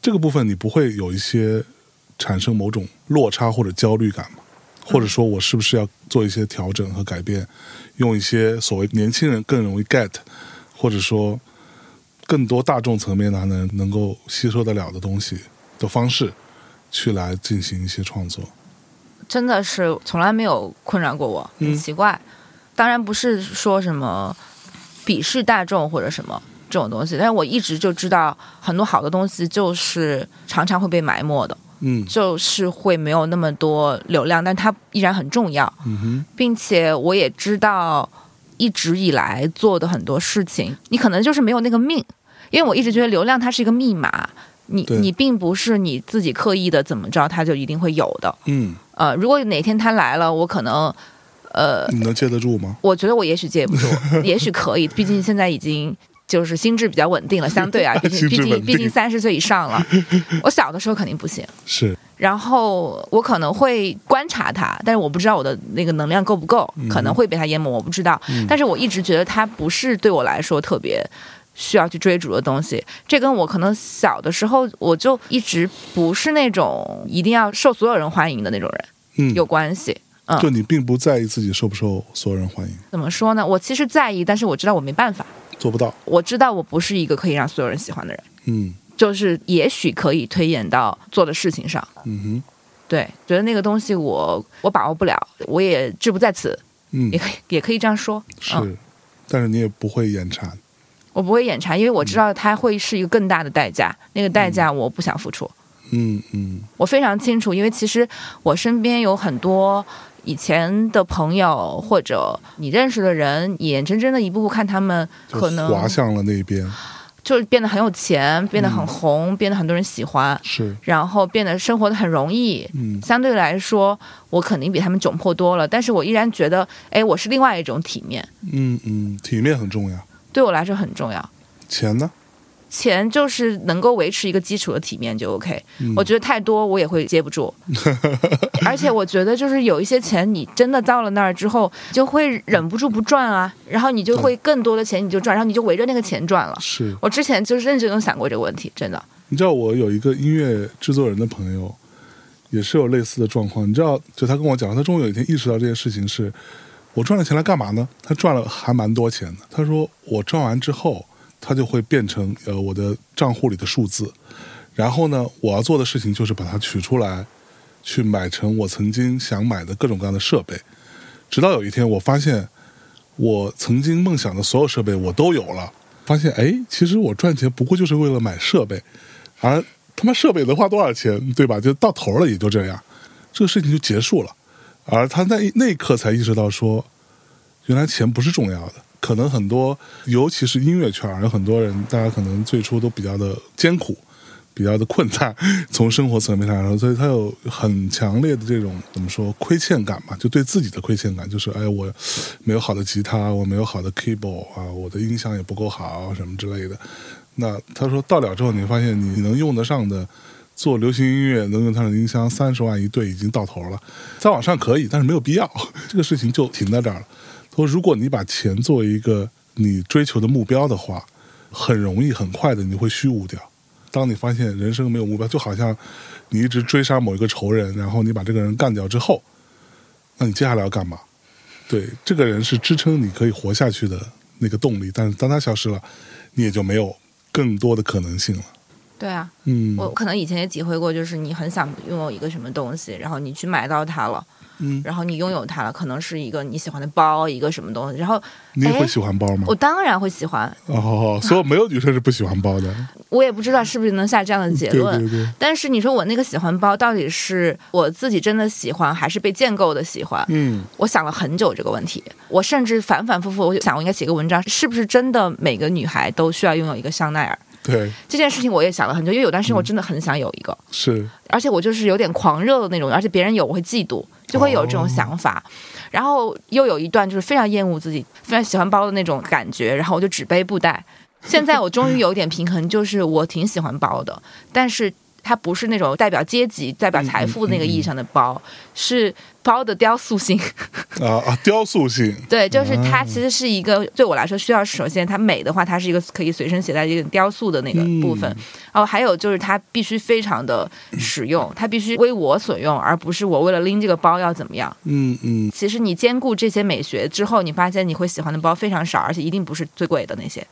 这个部分你不会有一些产生某种落差或者焦虑感吗？或者说我是不是要做一些调整和改变，用一些所谓年轻人更容易 get，或者说更多大众层面的能能够吸收得了的东西的方式，去来进行一些创作。真的是从来没有困扰过我，很奇怪。当然不是说什么鄙视大众或者什么这种东西，但是我一直就知道很多好的东西就是常常会被埋没的。嗯就是会没有那么多流量，但它依然很重要，嗯哼，并且我也知道一直以来做的很多事情，你可能就是没有那个命，因为我一直觉得流量它是一个密码，你你并不是你自己刻意的怎么着，它就一定会有的。嗯，呃，如果哪天它来了，我可能呃，你能接得住吗？我觉得我也许接不住，也许可以，毕竟现在已经。就是心智比较稳定了，相对啊，毕竟毕竟毕竟三十岁以上了。我小的时候肯定不行，是，然后我可能会观察他，但是我不知道我的那个能量够不够，可能会被他淹没，我不知道。但是我一直觉得他不是对我来说特别需要去追逐的东西。这跟我可能小的时候我就一直不是那种一定要受所有人欢迎的那种人嗯，有关系。嗯就你并不在意自己受不受所有人欢迎，怎么说呢？我其实在意，但是我知道我没办法。做不到。我知道我不是一个可以让所有人喜欢的人，嗯就是也许可以推演到做的事情上。嗯哼，对，觉得那个东西我我把握不了，我也志不在此，嗯也，可以也可以这样说。是，嗯，但是你也不会眼馋。我不会眼馋，因为我知道它会是一个更大的代价，那个代价我不想付出。嗯嗯我非常清楚，因为其实我身边有很多以前的朋友或者你认识的人，眼睁睁的一步步看他们可能滑向了那边。就是变得很有钱，变得很红，变得很多人喜欢，是，然后变得生活的很容易。嗯相对来说，我肯定比他们窘迫多了，但是我依然觉得，哎，我是另外一种体面，嗯嗯，体面很重要。对我来说很重要。钱呢？钱就是能够维持一个基础的体面就 OK。嗯我觉得太多我也会接不住，而且我觉得就是有一些钱你真的到了那儿之后，就会忍不住不赚啊，然后你就会更多的钱你就赚，然后你就围着那个钱赚了。是，我之前就是认真的想过这个问题，真的。你知道我有一个音乐制作人的朋友，也是有类似的状况。你知道，就他跟我讲，他终于有一天意识到这件事情是，我赚了钱来干嘛呢？他赚了还蛮多钱的。他说我赚完之后，它就会变成呃我的账户里的数字，然后呢，我要做的事情就是把它取出来，去买成我曾经想买的各种各样的设备。直到有一天，我发现我曾经梦想的所有设备我都有了，发现哎，其实我赚钱不过就是为了买设备。而他妈设备能花多少钱，对吧？就到头了，也就这样，这个事情就结束了。而他在那一刻才意识到说，原来钱不是重要的。可能很多，尤其是音乐圈，有很多人，大家可能最初都比较的艰苦，比较的困难，从生活层面上来说，所以他有很强烈的这种怎么说亏欠感嘛，就对自己的亏欠感，就是哎，我没有好的吉他，我没有好的 keyboard 啊，我的音响也不够好，什么之类的。那他说到了之后，你发现你能用得上的做流行音乐能用上的音箱三十万一对已经到头了，再往上可以，但是没有必要，这个事情就停在这儿了。说，如果你把钱作为一个你追求的目标的话，很容易很快的你会虚无掉。当你发现人生没有目标，就好像你一直追杀某一个仇人，然后你把这个人干掉之后，那你接下来要干嘛？对，这个人是支撑你可以活下去的那个动力，但是当他消失了，你也就没有更多的可能性了。对啊，嗯，我可能以前也体会过，就是你很想拥有一个什么东西，然后你去买到它了，嗯，然后你拥有它了，可能是一个你喜欢的包，一个什么东西，然后你也会哎喜欢包吗我？当然会喜欢，哦，所以没有女生是不喜欢包的。我也不知道是不是能下这样的结对论。对对，但是你说我那个喜欢包到底是我自己真的喜欢，还是被建构的喜欢？嗯我想了很久这个问题，我甚至反反复复，我就想我应该写个文章，是不是真的每个女孩都需要拥有一个香奈儿？对，这件事情我也想了很久，因为有段时间我真的很想有一个，是，而且我就是有点狂热的那种，而且别人有我会嫉妒，就会有这种想法。然后又有一段就是非常厌恶自己，非常喜欢包的那种感觉，然后我就只背布袋。现在我终于有点平衡，就是我挺喜欢包的，但是。它不是那种代表阶级、代表财富那个意义上的包，是包的雕塑性。啊啊，雕塑性。对，就是它其实是一个对我来说需要，首先它美的话，它是一个可以随身携带一个雕塑的那个部分。哦，还有就是它必须非常的实用，它必须为我所用，而不是我为了拎这个包要怎么样。嗯嗯。其实你兼顾这些美学之后，你发现你会喜欢的包非常少，而且一定不是最贵的那些。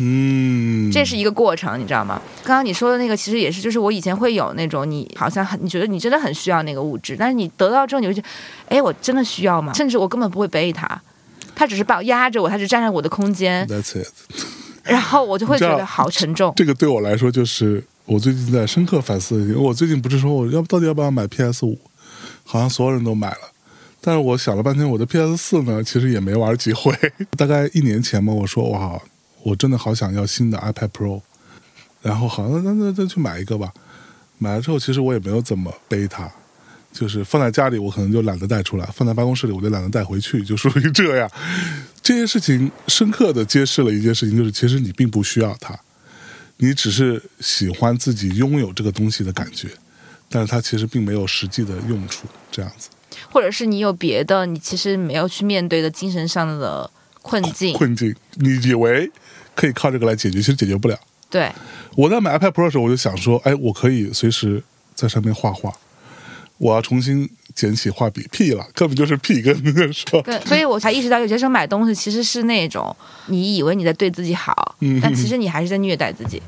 嗯，这是一个过程，你知道吗？刚刚你说的那个，其实也是，就是我以前会有那种，你好像很，你觉得你真的很需要那个物质，但是你得到之后，你会觉得，哎，我真的需要吗？甚至我根本不会背它，它只是把压着我，它只占着我的空间。That's it。然后我就会觉得好沉重。这个对我来说，就是我最近在深刻反思。因为我最近不是说我要到底要不要买 PS 五，好像所有人都买了，但是我想了半天，我的 PS 四呢，其实也没玩几回。大概一年前嘛，我说哇。我真的好想要新的 iPad Pro，然后好，那那那那去买一个吧。买了之后，其实我也没有怎么背它，就是放在家里，我可能就懒得带出来；放在办公室里，我就懒得带回去，就属于这样。这些事情深刻的揭示了一件事情，就是其实你并不需要它，你只是喜欢自己拥有这个东西的感觉，但是它其实并没有实际的用处，这样子。或者是你有别的，你其实没有去面对的精神上的困境。困境，你以为？可以靠这个来解决，其实解决不了。对，我在买 iPad Pro 的时候，我就想说，哎，我可以随时在上面画画。我要重新捡起画笔，屁了，根本就是屁跟你说。对，所以我才意识到，有些时候买东西其实是那种你以为你在对自己好，但其实你还是在虐待自己。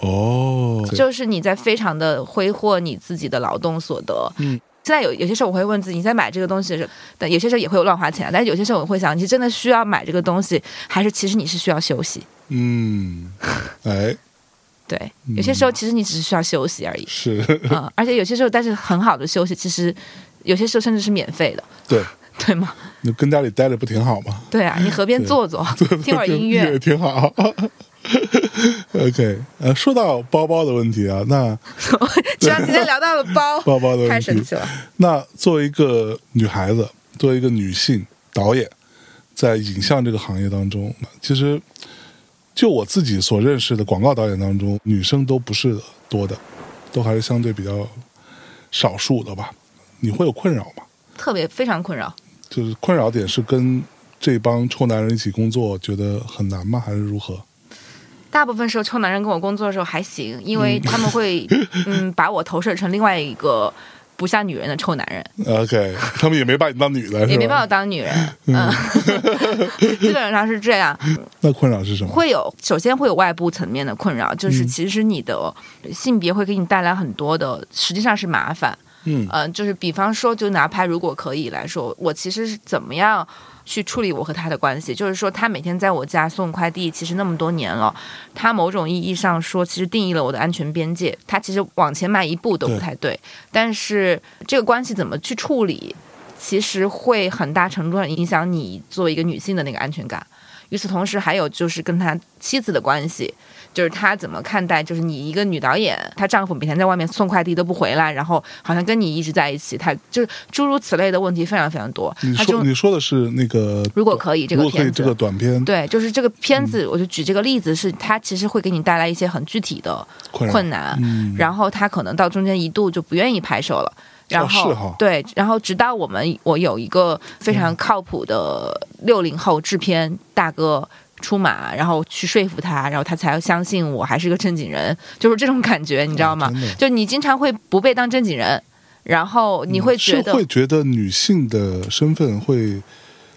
哦，就是你在非常的挥霍你自己的劳动所得。嗯。现在有有些时候我会问自己，你在买这个东西的时候，但有些时候也会有乱花钱。但是有些时候我会想，你真的需要买这个东西，还是其实你是需要休息？嗯，哎，对，有些时候其实你只是需要休息而已。是嗯，而且有些时候，但是很好的休息，其实有些时候甚至是免费的。对，对吗？你跟家里待着不挺好吗？对啊，你河边坐坐，听会儿音乐也挺好。OK，呃，说到包包的问题啊，那 既然今天聊到了包 包包的问题，太神奇了。那作为一个女孩子，作为一个女性导演，在影像这个行业当中，其实就我自己所认识的广告导演当中，女生都不是多的，都还是相对比较少数的吧。你会有困扰吗？特别非常困扰，就是困扰点是跟这帮臭男人一起工作，觉得很难吗？还是如何？大部分时候，臭男人跟我工作的时候还行，因为他们会 嗯把我投射成另外一个 不像女人的臭男人。OK，他们也没把你当女的，也没把我当女人，嗯，基本上是这样。那困扰是什么？会有，首先会有外部层面的困扰，就是其实你的性别会给你带来很多的，实际上是麻烦。嗯，呃，就是比方说，就拿拍如果可以来说，我其实是怎么样？去处理我和他的关系，就是说，他每天在我家送快递，其实那么多年了，他某种意义上说，其实定义了我的安全边界。他其实往前迈一步都不太对，但是这个关系怎么去处理，其实会很大程度上影响你作为一个女性的那个安全感。与此同时，还有就是跟他妻子的关系。就是他怎么看待？就是你一个女导演，她丈夫每天在外面送快递都不回来，然后好像跟你一直在一起，她就是诸如此类的问题非常非常多。你说你说的是那个？如果可以，这个片子这个短片，对，就是这个片子，我就举这个例子，是它其实会给你带来一些很具体的困难，然后他可能到中间一度就不愿意拍摄了，然后对，然后直到我们我有一个非常靠谱的六零后制片大哥。出马，然后去说服他，然后他才要相信我还是个正经人，就是这种感觉，你知道吗？就你经常会不被当正经人，然后你会觉得会觉得女性的身份会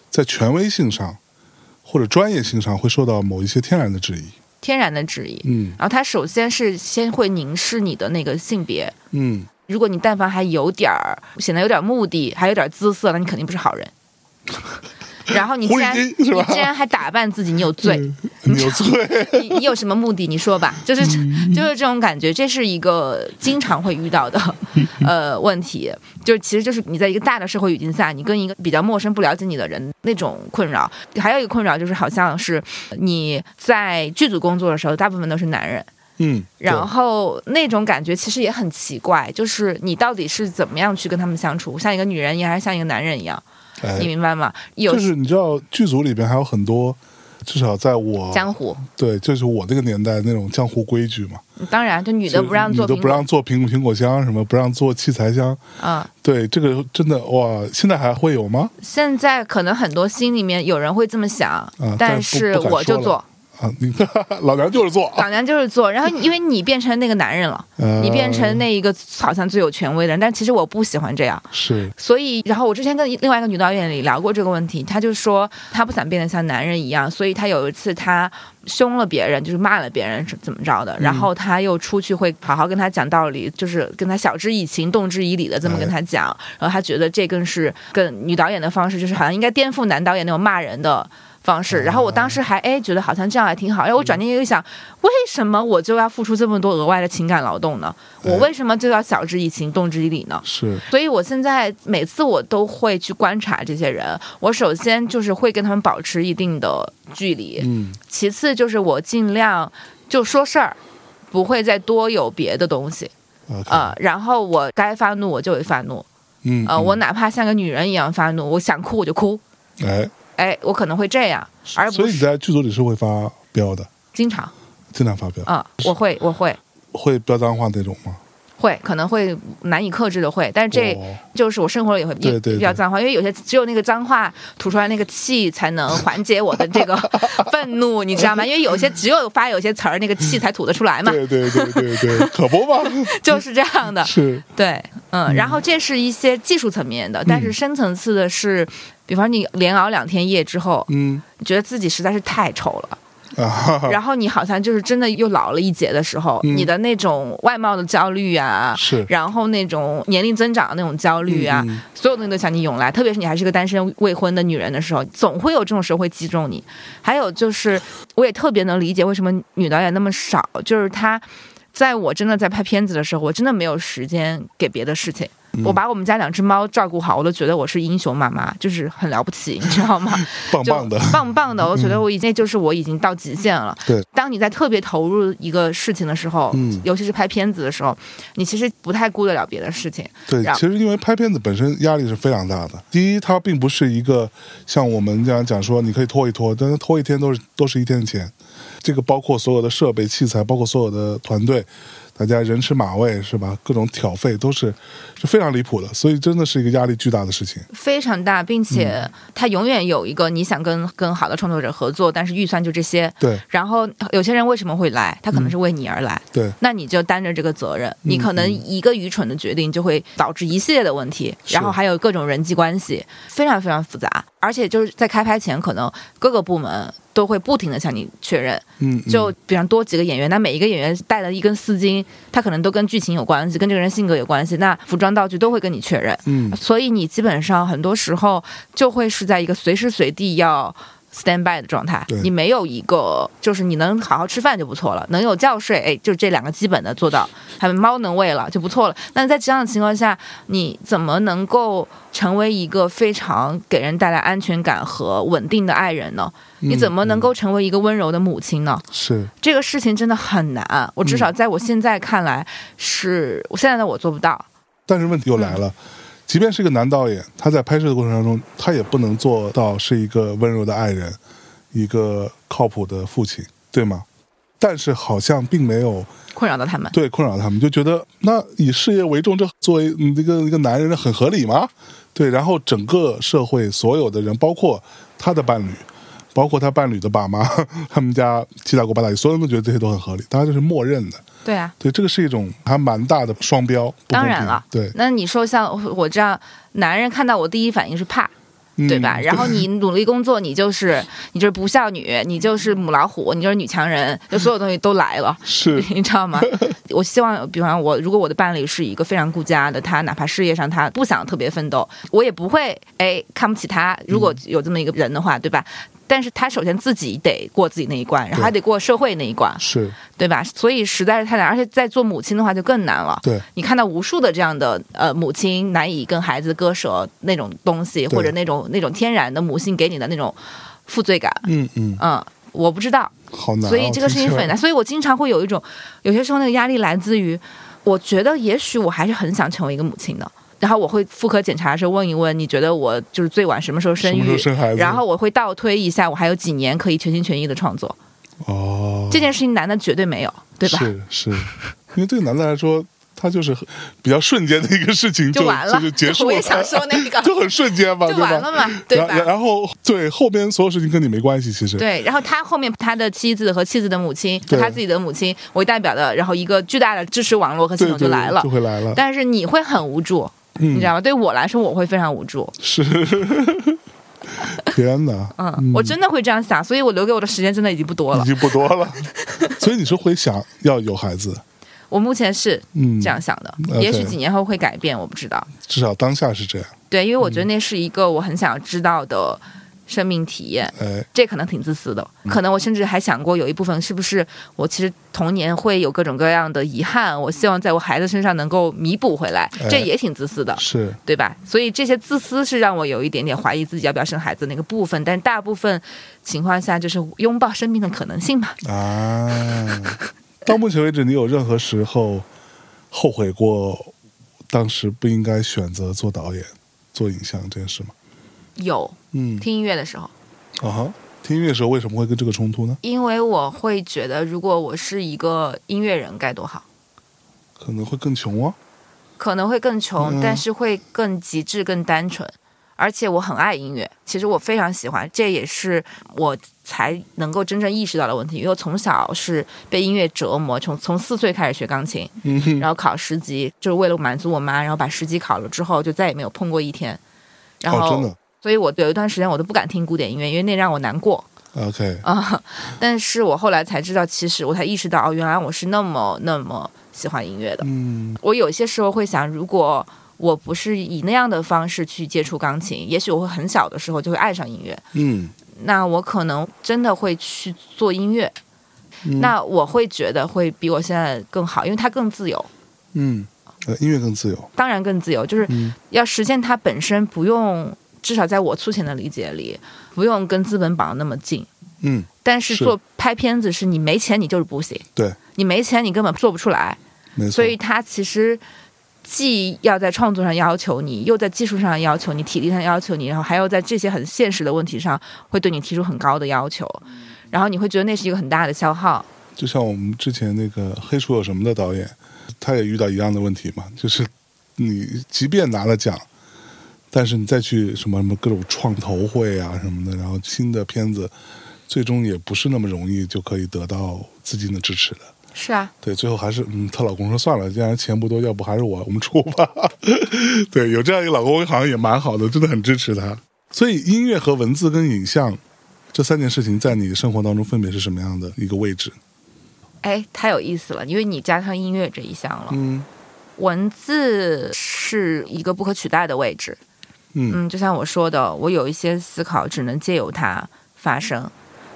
在权威性上或者专业性上会受到某一些天然的质疑，天然的质疑。嗯，然后他首先是先会凝视你的那个性别，嗯，如果你但凡还有点儿显得有点目的，还有点姿色，那你肯定不是好人。然后你既然你既然还打扮自己，你有罪，你有罪，你你有什么目的？你说吧，就是就是这种感觉，这是一个经常会遇到的 呃问题，就是其实就是你在一个大的社会语境下，你跟一个比较陌生、不了解你的人那种困扰。还有一个困扰就是，好像是你在剧组工作的时候，大部分都是男人，嗯，然后那种感觉其实也很奇怪，就是你到底是怎么样去跟他们相处，像一个女人一样，还是像一个男人一样？哎你明白吗？有就是你知道剧组里边还有很多，至少在我江湖，对，就是我那个年代那种江湖规矩嘛，当然就女的不让做苹果女的不让，做苹苹果箱，什么不让做器材箱，嗯，对，这个真的哇，现在还会有吗？现在可能很多心里面有人会这么想，但但是我就做，啊，你 老娘就是做，老娘就是做，然后因为你变成那个男人了，呃你变成那一个好像最有权威的人，但其实我不喜欢这样。是所以，然后我之前跟另外一个女导演里聊过这个问题，她就说她不想变得像男人一样，所以她有一次她凶了别人，就是骂了别人是怎么着的，然后她又出去会好好跟他讲道理，就是跟他晓之以情、动之以理的这么跟他讲，然后她觉得这更是跟女导演的方式，就是好像应该颠覆男导演那种骂人的。方式，然后我当时还哎觉得好像这样还挺好，然后我转念又想，为什么我就要付出这么多额外的情感劳动呢？我为什么就要晓之以情、动之以理呢？是，所以我现在每次我都会去观察这些人，我首先就是会跟他们保持一定的距离，嗯。其次就是我尽量就说事儿，不会再多有别的东西。呃，然后我该发怒我就会发怒，嗯，呃，嗯。我哪怕像个女人一样发怒，我想哭我就哭，哎，哎，我可能会这样，而所以你在剧组里是会发飙的，经常，经常发飙，啊、我会我会。会飙脏话那种吗？会可能会难以克制的会，但是这哦就是我生活里也会比对对对比较脏话，因为有些只有那个脏话吐出来那个气才能缓解我的这个 愤怒，你知道吗？因为有些只有发有些词儿，那个气才吐得出来嘛，对对对对对，可不嘛，就是这样的。是，对，嗯，然后这是一些技术层面的，但是深层次的是，比方你连熬两天夜之后，嗯觉得自己实在是太丑了。然后你好像就是真的又老了一截的时候，嗯你的那种外貌的焦虑啊，是然后那种年龄增长的那种焦虑啊，所有东西都向你涌来。特别是你还是个单身未婚的女人的时候，总会有这种时候会击中你。还有就是，我也特别能理解为什么女导演那么少，就是她。在我真的在拍片子的时候，我真的没有时间给别的事情。嗯我把我们家两只猫照顾好，我都觉得我是英雄妈妈，就是很了不起，你知道吗？棒棒的，棒棒的，我觉得我已经就是我已经到极限了。对，当你在特别投入一个事情的时候，嗯尤其是拍片子的时候，你其实不太顾得了别的事情。对，然其实因为拍片子本身压力是非常大的。第一，它并不是一个像我们这样讲说你可以拖一拖，但是拖一天都是都是一天的钱。这个包括所有的设备器材，包括所有的团队，大家人吃马喂是吧？各种挑费都是是非常离谱的，所以真的是一个压力巨大的事情。非常大，并且嗯它永远有一个你想跟跟好的创作者合作，但是预算就这些。对然后有些人为什么会来？他可能是为你而来，对，那你就担着这个责任。你可能一个愚蠢的决定就会导致一系列的问题，是然后还有各种人际关系，非常非常复杂。而且就是在开拍前，可能各个部门都会不停的向你确认，嗯，嗯就比方多几个演员，那每一个演员带了一根丝巾，他可能都跟剧情有关系，跟这个人性格有关系，那服装道具都会跟你确认。嗯所以你基本上很多时候就会是在一个随时随地要 stand by 的状态，你没有一个就是你能好好吃饭就不错了，能有觉睡，哎，就这两个基本的做到，还有猫能喂了就不错了。那在这样的情况下，你怎么能够成为一个非常给人带来安全感和稳定的爱人呢？你怎么能够成为一个温柔的母亲呢？是这个事情真的很难，我至少在我现在看来是，我现在的我做不到。但是问题又来了，嗯即便是一个男导演，他在拍摄的过程当中，他也不能做到是一个温柔的爱人，一个靠谱的父亲，对吗？但是好像并没有困扰到他们，对困扰他们，就觉得那以事业为重，这作为嗯一个一个男人很合理吗？对，然后整个社会所有的人，包括他的伴侣，包括他伴侣的爸妈，他们家七大姑八大姨，所有人都觉得这些都很合理，大家就是默认的。对啊，对，这个是一种还蛮大的双标。当然了，对，那你说像我这样，男人看到我第一反应是怕，对吧？嗯 然后你努力工作，你就是你就是不孝女，你就是母老虎，你就是女强人，就所有东西都来了。是你知道吗？我希望，比方我，如果我的伴侣是一个非常顾家的，他哪怕事业上他不想特别奋斗，我也不会哎看不起他。如果有这么一个人的话，对吧？但是他首先自己得过自己那一关，然后还得过社会那一关，是，对吧？所以实在是太难，而且在做母亲的话就更难了。对，你看到无数的这样的呃母亲难以跟孩子割舍那种东西，或者那种那种天然的母性给你的那种负罪感，嗯嗯，嗯，我不知道，好难哦、所以这个事情很难，所以我经常会有一种，有些时候那个压力来自于，我觉得也许我还是很想成为一个母亲的，然后我会妇科检查的时候问一问，你觉得我就是最晚什么时候生育？生孩子？然后我会倒推一下，我还有几年可以全心全意的创作。哦，这件事情男的绝对没有，对吧？是是，因为对男的来说。他就是比较瞬间的一个事情，就完了，就结束了。我也想说那个，就很瞬间嘛，就完了嘛，对吧？然后对后边所有事情跟你没关系，其实对。然后他后面他的妻子和妻子的母亲和他自己的母亲为代表的，然后一个巨大的支持网络和系统就来了，就会来了。但是你会很无助，你知道吗？对我来说，我会非常无助。是，天哪！嗯，我真的会这样想，所以我留给我的时间真的已经不多了，已经不多了。所以你是会想要有孩子？我目前是这样想的，也许几年后会改变，我不知道。至少当下是这样。对，因为我觉得那是一个我很想要知道的生命体验。哎，这可能挺自私的，可能我甚至还想过有一部分是不是我其实童年会有各种各样的遗憾，我希望在我孩子身上能够弥补回来，这也挺自私的，是对吧？所以这些自私是让我有一点点怀疑自己要不要生孩子那个部分，但大部分情况下就是拥抱生命的可能性嘛。啊。到目前为止，你有任何时候后悔过当时不应该选择做导演、做影像这件事吗？有，嗯，听音乐的时候。啊哈，听音乐的时候为什么会跟这个冲突呢？因为我会觉得，如果我是一个音乐人该多好。可能会更穷啊。可能会更穷，但是会更极致、更单纯。而且我很爱音乐，其实我非常喜欢，这也是我才能够真正意识到的问题。因为我从小是被音乐折磨，从从四岁开始学钢琴，然后考十级，就是为了满足我妈，然后把十级考了之后，就再也没有碰过一天。然后，所以我有一段时间我都不敢听古典音乐，因为那让我难过。OK 啊，但是我后来才知道，其实我才意识到，哦，原来我是那么那么喜欢音乐的。嗯，我有些时候会想，如果。我不是以那样的方式去接触钢琴，也许我会很小的时候就会爱上音乐。嗯，那我可能真的会去做音乐，那我会觉得会比我现在更好，因为它更自由。嗯，呃，音乐更自由，当然更自由，就是要实现它本身不用，至少在我粗浅的理解里，不用跟资本绑那么近。嗯，但是做拍片子是你没钱你就是不行，对，你没钱你根本做不出来，没错，所以他其实。既要在创作上要求你，又在技术上要求你，体力上要求你，然后还要在这些很现实的问题上，会对你提出很高的要求，然后你会觉得那是一个很大的消耗。就像我们之前那个《黑处有什么》的导演，他也遇到一样的问题嘛，就是你即便拿了奖，但是你再去什么什么各种创投会啊什么的，然后新的片子，最终也不是那么容易就可以得到资金的支持的。是啊，对，最后还是嗯，她老公说算了，既然钱不多，要不还是我我们出吧。对，有这样一个老公好像也蛮好的，真的很支持他。所以音乐和文字跟影像这三件事情，在你生活当中分别是什么样的一个位置？哎，太有意思了，因为你加上音乐这一项了。嗯，文字是一个不可取代的位置。嗯嗯，就像我说的，我有一些思考只能借由它发生。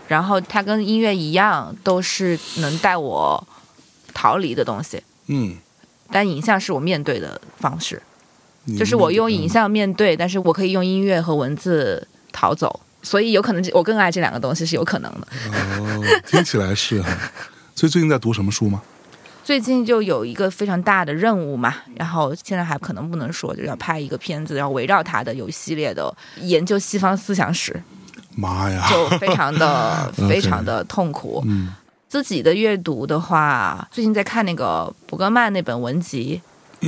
然后它跟音乐一样，都是能带我逃离的东西。嗯，但影像是我面对的方式，就是我用影像面对，但是我可以用音乐和文字逃走。所以有可能我更爱这两个东西是有可能的。哦，听起来是哈。所以最近在读什么书吗？最近就有一个非常大的任务嘛，然后现在还可能不能说，就要拍一个片子，然后围绕他的有一系列的研究西方思想史。妈呀，就非常的 非常的痛苦。嗯，自己的阅读的话，最近在看那个伯格曼那本文集，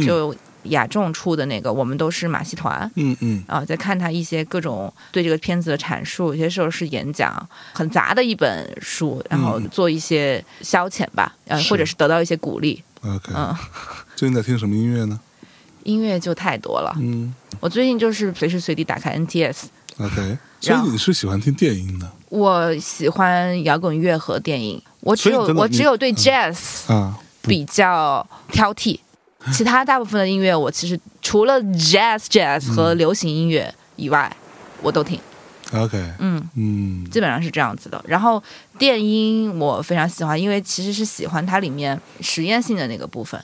就雅众出的那个，我们都是马戏团。嗯嗯，啊，在看他一些各种对这个片子的阐述，有些时候是演讲，很杂的一本书，然后做一些消遣吧，呃，或者是得到一些鼓励。OK，嗯，最近在听什么音乐呢？音乐就太多了。嗯，我最近就是随时随地打开 NTS。OK，所以你是喜欢听电音的？我喜欢摇滚乐和电影。我只有我只有对 Jazz 啊比较挑剔，其他大部分的音乐我其实除了 Jazz Jazz 和流行音乐以外，我都听。OK，嗯嗯，基本上是这样子的。然后电音我非常喜欢，因为其实是喜欢它里面实验性的那个部分。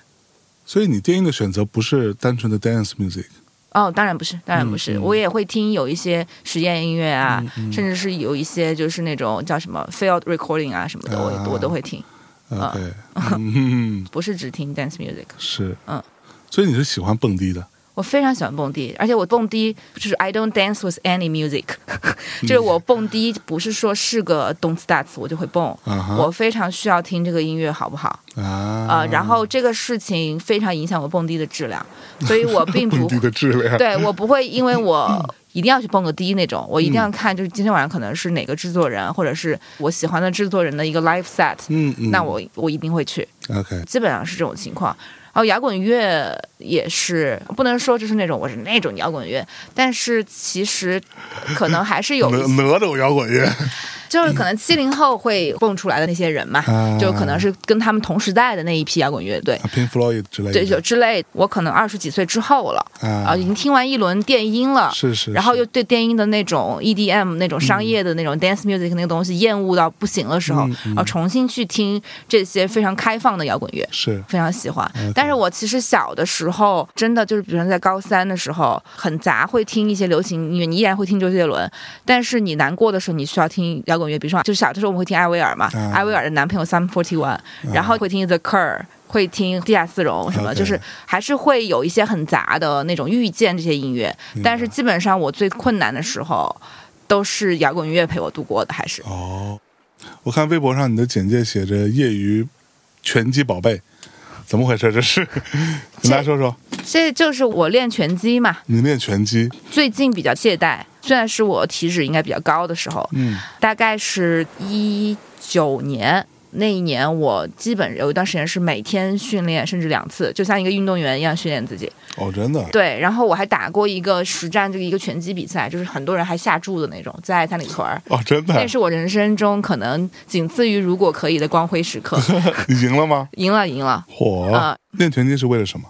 所以你电音的选择不是单纯的 Dance Music。哦，当然不是，当然不是，我也会听有一些实验音乐啊，甚至是有一些就是那种叫什么 field recording 啊什么的，我我都会听。OK，不是只听 dance music。是，嗯，所以你是喜欢蹦迪的？我非常喜欢蹦迪，而且我蹦迪就是 I don't dance with any music，就是我蹦迪不是说是个动次打次我就会蹦，我非常需要听这个音乐好不好？啊。啊、然后这个事情非常影响我蹦迪的质量，所以我并不 蹦迪的质量，对我不会因为我一定要去蹦个迪那种，我一定要看就是今天晚上可能是哪个制作人或者是我喜欢的制作人的一个 live set，、嗯嗯，那我我一定会去。OK，基本上是这种情况。然后摇滚乐也是不能说就是那种我是那种摇滚乐，但是其实可能还是有，哪哪种摇滚乐？就是可能七零后会蹦出来的那些人嘛，啊。就可能是跟他们同时代的那一批摇滚乐队。Pink Floyd 之类的，对，就之类，我可能二十几岁之后了，啊。啊，已经听完一轮电音了，是是，是然后又对电音的那种 EDM 那种商业的那种 dance music 那个东西厌恶到不行的时候，然后重新去听这些非常开放的摇滚乐，是。非常喜欢。但是我其实小的时候，真的就是，比如说在高三的时候，很杂，会听一些流行音乐，你依然会听周杰伦。但是你难过的时候，你需要听摇滚乐，比如说，就是小的时候我们会听艾薇儿嘛，啊。艾薇儿的男朋友 Sum Forty One，然后会听 The Cure。会听地下丝绒什么就是还是会有一些很杂的那种遇见这些音乐，但是基本上我最困难的时候，都是摇滚乐陪我度过的，还是。哦。我看微博上你的简介写着业余拳击宝贝，怎么回事？这是？跟大家说说，这就是我练拳击嘛，你练拳击，最近比较懈怠，虽然是我体脂应该比较高的时候，嗯大概是一九年。那一年，我基本有一段时间是每天训练，甚至两次，就像一个运动员一样训练自己。哦，真的，对，然后我还打过一个实战这个一个拳击比赛，就是很多人还下注的那种，在三里屯儿。哦，真的那，是我人生中可能仅次于如果可以的光辉时刻。你 赢了吗？赢了，赢了。火，啊练拳击是为了什么？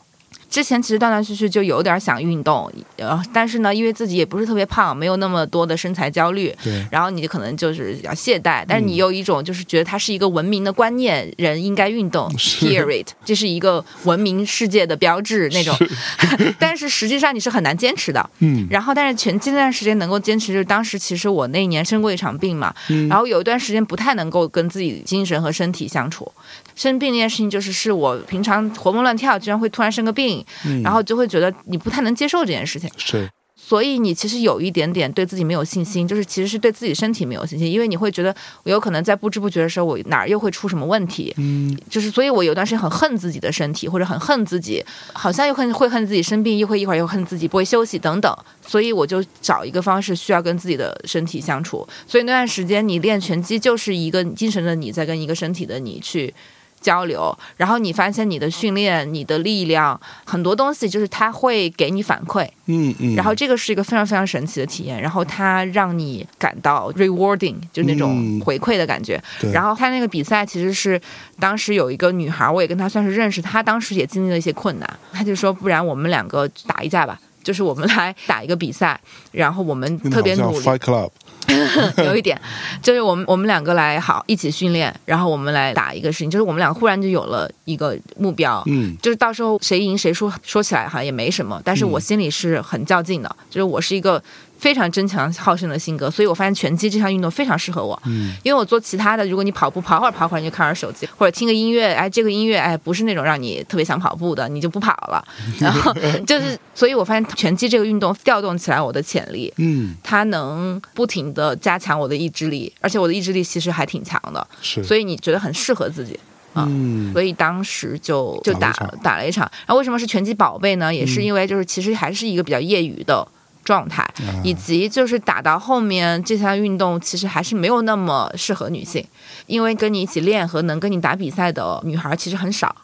之前其实断断续续就有点想运动，呃，但是呢，因为自己也不是特别胖，没有那么多的身材焦虑，对，然后你可能就是要懈怠，但是你有一种就是觉得它是一个文明的观念，人应该运动 是，period，这是一个文明世界的标志那种。但是实际上你是很难坚持的。嗯然后，但是前这段时间能够坚持，就是当时其实我那一年生过一场病嘛，嗯然后有一段时间不太能够跟自己精神和身体相处。生病这件事情，就是是我平常活蹦乱跳，居然会突然生个病，嗯，然后就会觉得你不太能接受这件事情。是。所以你其实有一点点对自己没有信心，就是其实是对自己身体没有信心，因为你会觉得我有可能在不知不觉的时候，我哪儿又会出什么问题，嗯。就是所以我有段时间很恨自己的身体，或者很恨自己，好像又恨会恨自己生病，又会一会儿又恨自己不会休息等等，所以我就找一个方式需要跟自己的身体相处，所以那段时间你练拳击就是一个精神的你在跟一个身体的你去。交流，然后你发现你的训练、你的力量，很多东西就是它会给你反馈，嗯嗯，然后这个是一个非常非常神奇的体验，然后它让你感到 rewarding，就那种嗯。回馈的感觉。对。然后他那个比赛其实是当时有一个女孩，我也跟她算是认识，她当时也经历了一些困难，她就说不然我们两个打一架吧。就是我们来打一个比赛，然后我们特别努力，Fight Club，有一点，就是我们我们两个来好一起训练，然后我们来打一个事情，就是我们俩忽然就有了一个目标，嗯。就是到时候谁赢谁输，说起来好像也没什么，但是我心里是很较劲的，就是我是一个非常争强好胜的性格，所以我发现拳击这项运动非常适合我，嗯。因为我做其他的，如果你跑步跑会儿跑会儿你就看会儿手机，或者听个音乐，哎，这个音乐哎不是那种让你特别想跑步的，你就不跑了，然后就是，所以我发现拳击这个运动调动起来我的潜力，嗯，它能不停的加强我的意志力，而且我的意志力其实还挺强的，是，所以你觉得很适合自己。啊嗯。所以当时就就打打了一场。打了一场。然后为什么是拳击宝贝呢？也是因为就是其实还是一个比较业余的状态，啊。以及就是打到后面这项运动其实还是没有那么适合女性，因为跟你一起练和能跟你打比赛的女孩其实很少。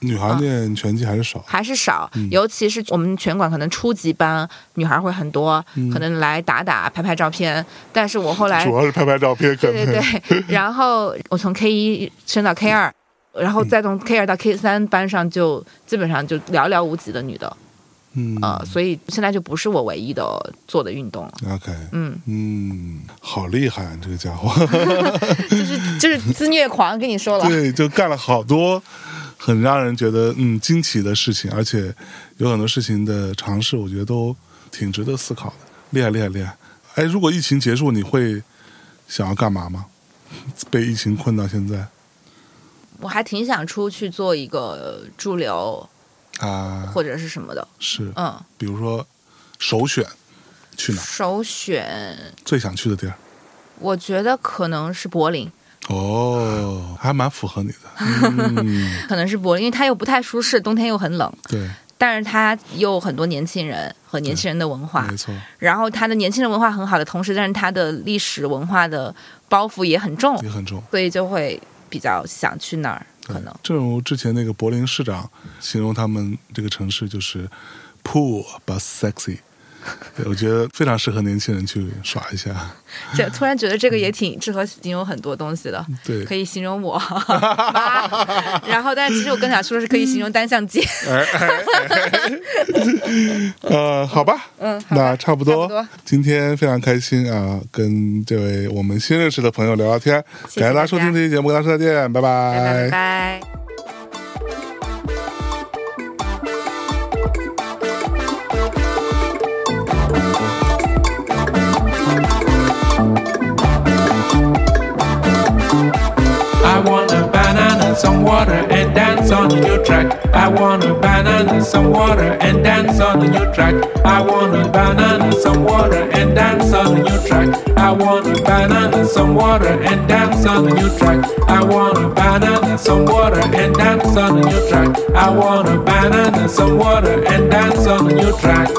女孩练拳击还是少，还是少，嗯。尤其是我们拳馆可能初级班女孩会很多，嗯。可能来打打拍拍照片。但是我后来主要是拍拍照片，可对能对对，然后我从 K 一升到 K 二，然后再从 K 二到 K 三班上就基本上就寥寥无几的女的，嗯。呃，所以现在就不是我唯一的做的运动了。OK，嗯，嗯，好厉害啊，这个家伙，就是就是自虐狂，跟你说了，对，就干了好多很让人觉得嗯惊奇的事情，而且有很多事情的尝试，我觉得都挺值得思考的，厉害厉害厉害！哎，如果疫情结束，你会想要干嘛吗？被疫情困到现在。我还挺想出去做一个驻留，啊，或者是什么的。是，嗯，比如说首选去哪？儿？首选。最想去的地儿？我觉得可能是柏林，哦，还蛮符合你的。嗯，可能是柏林，因为它又不太舒适，冬天又很冷，对，但是它又有很多年轻人和年轻人的文化。没，错，然后它的年轻人文化很好的同时，但是它的历史文化的包袱也很重。也，很重。所以就会比较想去那儿，可能。正如之前那个柏林市长形容他们这个城市就是 poor but sexy，对我觉得非常适合年轻人去耍一下。这突然觉得这个也挺适合形容很多东西的，对，可以形容我，然后但是其实我更想说的是可以形容单向街，呃，好吧，嗯，那差不多。今天非常开心啊，跟这位我们新认识的朋友聊聊天。感谢大家收听这期节目，跟大家说再见，拜拜拜拜拜。Dance on the new track. I want a banana, some water, and dance on the new track. I want a banana, some water, and dance on the new track. I want a banana, some water, and dance on the new track. I want a banana, some water, and dance on the new track. I want a banana, some water, and dance on the new track.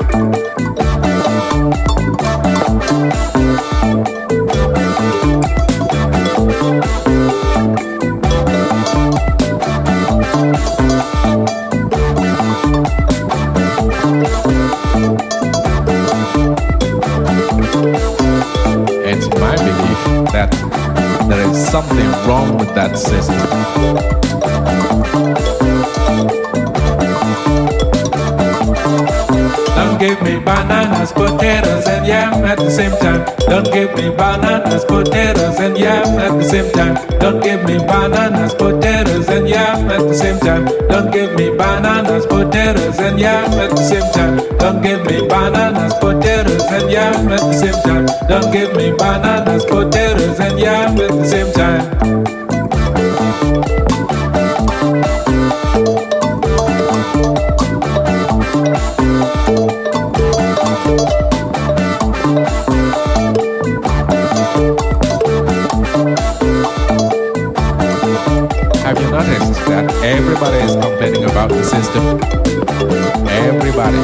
Something wrong with that system. Don't give me bananas, potatoes, and yam at the same time. Don't give me bananas, potatoes, and yam at the same time. Don't give me bananas, potatoes, and yam at the same time. Don't give me bananas, potatoes, and yam at the same time. Don't give me bananas, potatoes, and yam at the same time. Don't give me bananas, potatoes, and yam at the same time. About the system? Everybody.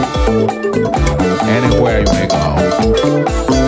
Anywhere you may go.